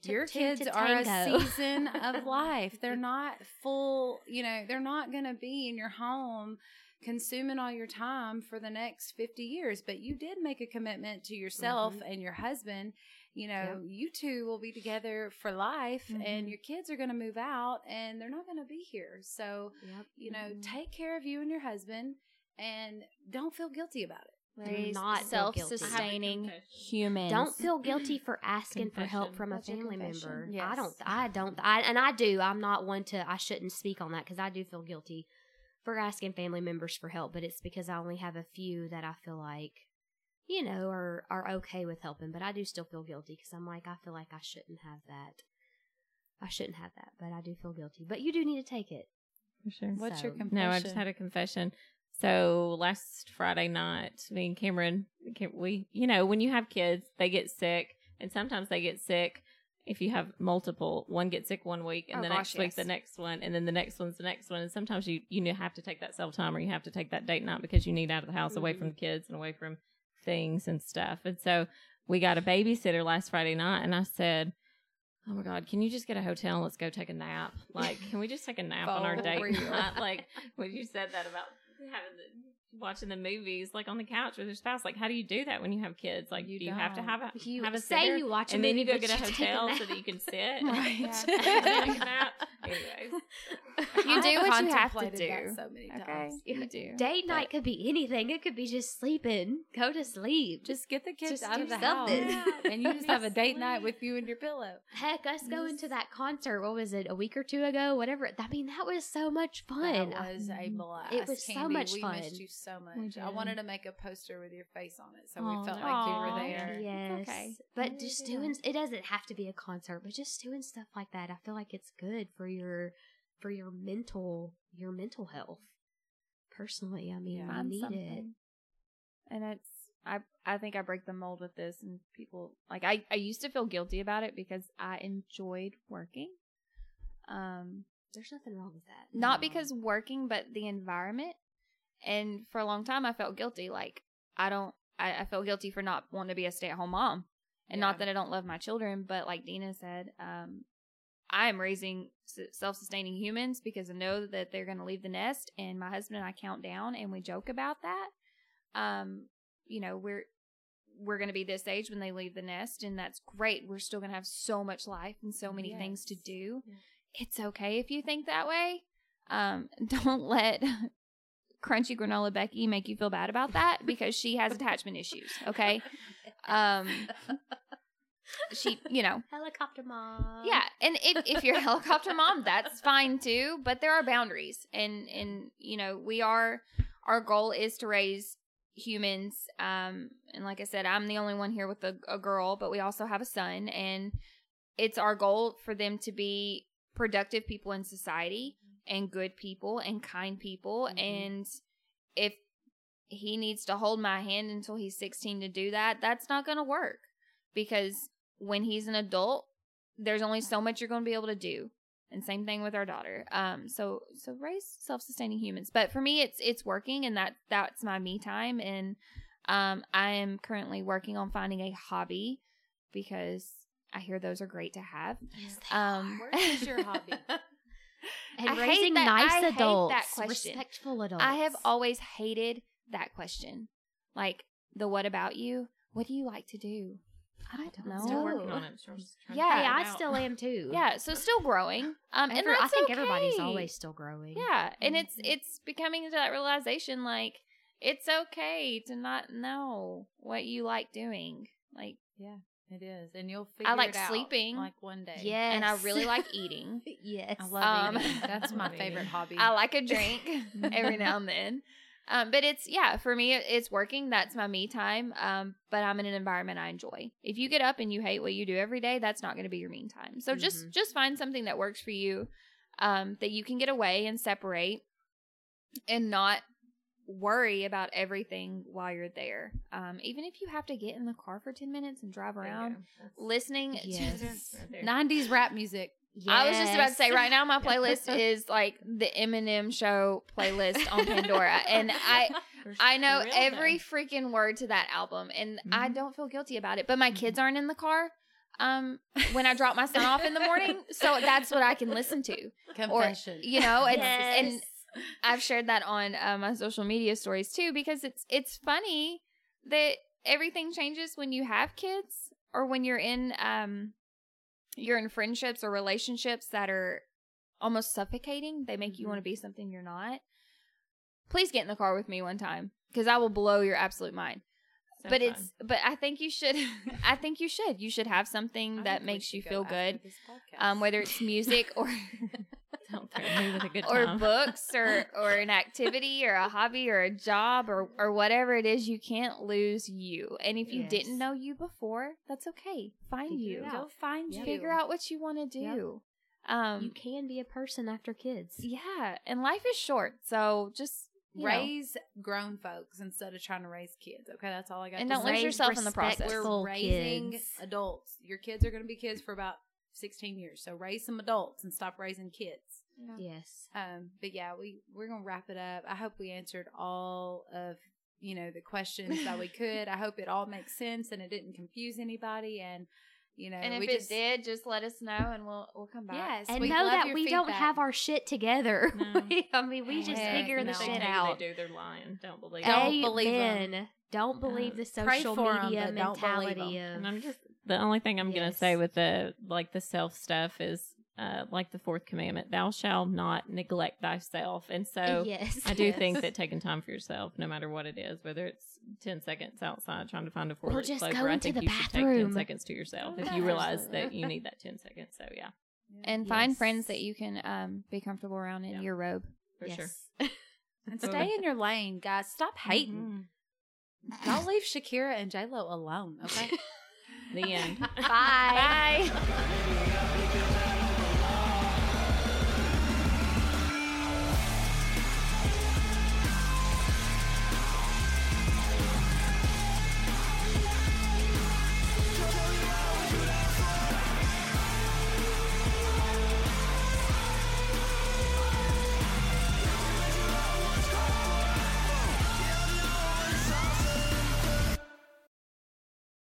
Speaker 5: your kids are a season of life. They're not full, you know, they're not going to be in your home consuming all your time for the next 50 years, but you did make a commitment to yourself mm-hmm. and your husband. You know,
Speaker 7: Yep.
Speaker 5: you two will be together for life and
Speaker 7: Mhm.
Speaker 5: your kids are going to move out and they're not going to be here. So,
Speaker 7: Yep.
Speaker 5: you know,
Speaker 7: Mhm.
Speaker 5: take care of you and your husband and don't feel guilty about it.
Speaker 7: Do not feel guilty.
Speaker 8: self-sustaining humans.
Speaker 7: Don't feel guilty for asking for help
Speaker 9: Confession.
Speaker 7: from a family
Speaker 5: confession?
Speaker 7: member.
Speaker 5: Yes.
Speaker 7: I don't. I don't. I and I do. I'm not one to. I shouldn't speak on that because I do feel guilty for asking family members for help. But it's because I only have a few that I feel like, you know, are are okay with helping. But I do still feel guilty because I'm like I feel like I shouldn't have that. I shouldn't have that, but I do feel guilty. But you do need to take it.
Speaker 9: For sure.
Speaker 5: What's your confession?
Speaker 9: No, I just had a confession. So last Friday night, me and Cameron, we, you know, when you have kids, they get sick, and sometimes they get sick. If you have multiple, one gets sick one week, and
Speaker 5: Oh,
Speaker 9: the
Speaker 5: gosh,
Speaker 9: next week
Speaker 5: yes.
Speaker 9: the next one, and then the next one's the next one. And sometimes you you have to take that self time, or you have to take that date night because you need out of the house, away mm-hmm. from the kids, and away from things and stuff. And so we got a babysitter last Friday night, and I said, "Oh my God, can you just get a hotel and let's go take a nap? Like, can we just take a nap on our date night? Like, when you said that about having the, watching the movies like on the couch with your spouse, like, how do you do that when you have kids? Like,
Speaker 5: You
Speaker 9: do you have to
Speaker 5: don't.
Speaker 9: have a
Speaker 7: You
Speaker 9: have a
Speaker 7: say
Speaker 9: sitter,
Speaker 7: you watch a
Speaker 9: and then you go get a
Speaker 7: you take a
Speaker 9: hotel so that you can sit,
Speaker 5: Right.
Speaker 9: and take a nap? Anyways,
Speaker 8: You do what you have to do.
Speaker 5: so many
Speaker 8: Okay,
Speaker 5: times.
Speaker 8: you do.
Speaker 10: Date night could be anything. It could be just sleeping. Go to sleep.
Speaker 5: Just get the kids
Speaker 10: Just
Speaker 5: out
Speaker 10: do
Speaker 5: of the
Speaker 10: something.
Speaker 5: house, and you just have a date night with you and your pillow.
Speaker 10: Heck, us going to that concert. What was it? A week or two ago? Whatever. I mean, that was so much fun.
Speaker 5: That was a mm-hmm. blast.
Speaker 10: It was so much
Speaker 5: we
Speaker 10: fun.
Speaker 5: Missed you so much. I wanted to make a poster with your face on it, so
Speaker 8: Aw,
Speaker 5: we felt like you were there.
Speaker 10: Yes.
Speaker 8: okay.
Speaker 10: But
Speaker 8: Yeah,
Speaker 10: just doing it doesn't have to be a concert, but just doing stuff like that, I feel like it's good for your for your mental your mental health. Personally, I mean,
Speaker 5: Yeah.
Speaker 10: you
Speaker 8: Find
Speaker 10: need it.
Speaker 8: And it's I I think I break the mold with this and people like I I used to feel guilty about it because I enjoyed working. Um
Speaker 10: There's nothing wrong with that.
Speaker 8: not
Speaker 10: No.
Speaker 8: because working but the environment. And for a long time I felt guilty like I don't I, I felt guilty for not wanting to be a stay-at-home mom. And not that I don't love my children, but like Dina said, um I am raising self-sustaining humans because I know that they're going to leave the nest and my husband and I count down and we joke about that. Um you know, we're we're going to be this age when they leave the nest and that's great. We're still going to have so much life and so many things to do.
Speaker 10: Yeah.
Speaker 8: It's okay if you think that way. Um don't let crunchy granola Becky make you feel bad about that because she has attachment issues, okay? Um she, you know,
Speaker 10: helicopter mom.
Speaker 8: yeah, and if, if you're a helicopter mom, that's fine too. But there are boundaries, and and you know we are our goal is to raise humans. Um, and like I said, I'm the only one here with a, a girl, but we also have a son, and it's our goal for them to be productive people in society and good people and kind people. And if he needs to hold my hand until he's 16 to do that, that's not going to work because when he's an adult, there's only so much you're going to be able to do. And same thing with our daughter. Um, so so raise self-sustaining humans. But for me, it's it's working, and that that's my me time. And um, I am currently working on finding a hobby because I hear those are great to have.
Speaker 10: Yes,
Speaker 8: Um,
Speaker 5: What is your hobby?
Speaker 10: and
Speaker 8: I hate
Speaker 10: raising
Speaker 8: that-
Speaker 10: nice
Speaker 8: I hate that
Speaker 10: adults,
Speaker 8: question.
Speaker 10: respectful adults.
Speaker 8: I have always hated that question. Like the what about you? What do you like to do? I don't know.
Speaker 9: Still working on it.
Speaker 8: Yeah.
Speaker 9: It
Speaker 10: I still am too.
Speaker 8: Yeah, so still growing. Um, and
Speaker 10: Every- I
Speaker 8: that's
Speaker 10: think everybody's always still growing.
Speaker 8: Yeah, and it's
Speaker 10: Mhm.
Speaker 8: it's becoming into that realization like it's okay to not know what you like doing. Like,
Speaker 5: yeah, it is, and you'll figure
Speaker 8: I like
Speaker 5: it out,
Speaker 8: sleeping.
Speaker 5: like one day.
Speaker 10: Yes.
Speaker 8: and I really like eating.
Speaker 10: yes.
Speaker 5: I love
Speaker 8: Um,
Speaker 5: eating. That's my favorite hobby.
Speaker 8: I like a drink every now and then. Um, but it's yeah, for me it's working. That's my me time. Um, but I'm in an environment I enjoy. If you get up and you hate what you do every day, that's not going to be your me time. So just
Speaker 10: Mhm.
Speaker 8: just find something that works for you, um, that you can get away and separate, and not worry about everything while you're there. Um, even if you have to get in the car for ten minutes and drive around, listening
Speaker 10: Yes.
Speaker 8: to
Speaker 9: right
Speaker 5: '90s rap music.
Speaker 8: I was just about to say right now my playlist is like the Eminem show playlist on Pandora and I I know every
Speaker 9: though.
Speaker 8: freaking word to that album and I
Speaker 5: Mhm.
Speaker 8: don't feel guilty about it. But my kids aren't in the car um when I drop my son off in the morning, so that's what I can listen to.
Speaker 5: Confession.
Speaker 8: You know, it's,
Speaker 10: Yes.
Speaker 8: and I've shared that on uh, my social media stories too because it's it's funny that everything changes when you have kids or when you're in um you're in friendships or relationships that are almost suffocating. They make you want to be something you're not. Please get in the car with me one time because I will blow your absolute mind.
Speaker 9: So
Speaker 8: but
Speaker 9: fun.
Speaker 8: it's but I think you should I think you should. You should have something
Speaker 5: I
Speaker 8: that makes you feel good. Um whether it's music or
Speaker 9: Don't with a good
Speaker 8: or
Speaker 9: time.
Speaker 8: books or or an activity or a hobby or a job or or whatever it is you can't lose you and if you
Speaker 10: Yes.
Speaker 8: didn't know you before that's okay find
Speaker 10: Figure
Speaker 8: you
Speaker 5: go find
Speaker 10: Yep.
Speaker 5: you.
Speaker 8: figure out what you want to do um
Speaker 10: you can be a person after kids.
Speaker 8: yeah and life is short so just you know,
Speaker 5: raise grown folks instead of trying to raise kids. Okay, that's all I got.
Speaker 8: And
Speaker 5: to
Speaker 8: don't lose yourself in the process.
Speaker 5: We're raising
Speaker 10: kids.
Speaker 5: adults. Your kids are going to be kids for about sixteen years. So raise some adults and stop raising kids.
Speaker 10: Yes.
Speaker 5: Um, but yeah, we we're gonna wrap it up. I hope we answered all of you know the questions that we could. I hope it all makes sense and it didn't confuse anybody. And you know,
Speaker 8: and if
Speaker 5: we
Speaker 8: it
Speaker 5: just,
Speaker 8: did just let us know and we'll we'll come back
Speaker 5: yes,
Speaker 10: And know that
Speaker 5: your
Speaker 10: we don't have our shit together.
Speaker 9: No.
Speaker 10: I mean, we just
Speaker 5: Heck
Speaker 10: figure the
Speaker 5: no.
Speaker 9: They
Speaker 10: shit
Speaker 9: tell you
Speaker 10: out.
Speaker 9: They do. They're lying. Don't believe.
Speaker 5: Don't believe 'em.
Speaker 10: Amen. Don't believe the social media
Speaker 5: but don't believe
Speaker 10: mentality
Speaker 5: 'em.
Speaker 10: of.
Speaker 9: And I'm just the only thing I'm gonna say with the like the self stuff is uh, like the fourth commandment, thou shalt not neglect thyself. And so
Speaker 10: yes.
Speaker 9: I do
Speaker 10: yes.
Speaker 9: think that taking time for yourself, no matter what it is, whether it's 10 seconds outside trying to find a four
Speaker 10: Or
Speaker 9: leaf clover,
Speaker 10: go
Speaker 9: I
Speaker 10: into
Speaker 9: think
Speaker 10: the
Speaker 9: you should take 10 seconds to yourself if you realize that you need that 10 seconds. So, yeah,
Speaker 8: and find friends that you can um, be comfortable around in
Speaker 9: Yeah.
Speaker 8: your robe.
Speaker 9: for sure.
Speaker 5: And stay in your lane, guys. Stop hating. Don't leave Shakira and J Lo alone, okay?
Speaker 9: The end.
Speaker 8: Bye.
Speaker 9: Bye.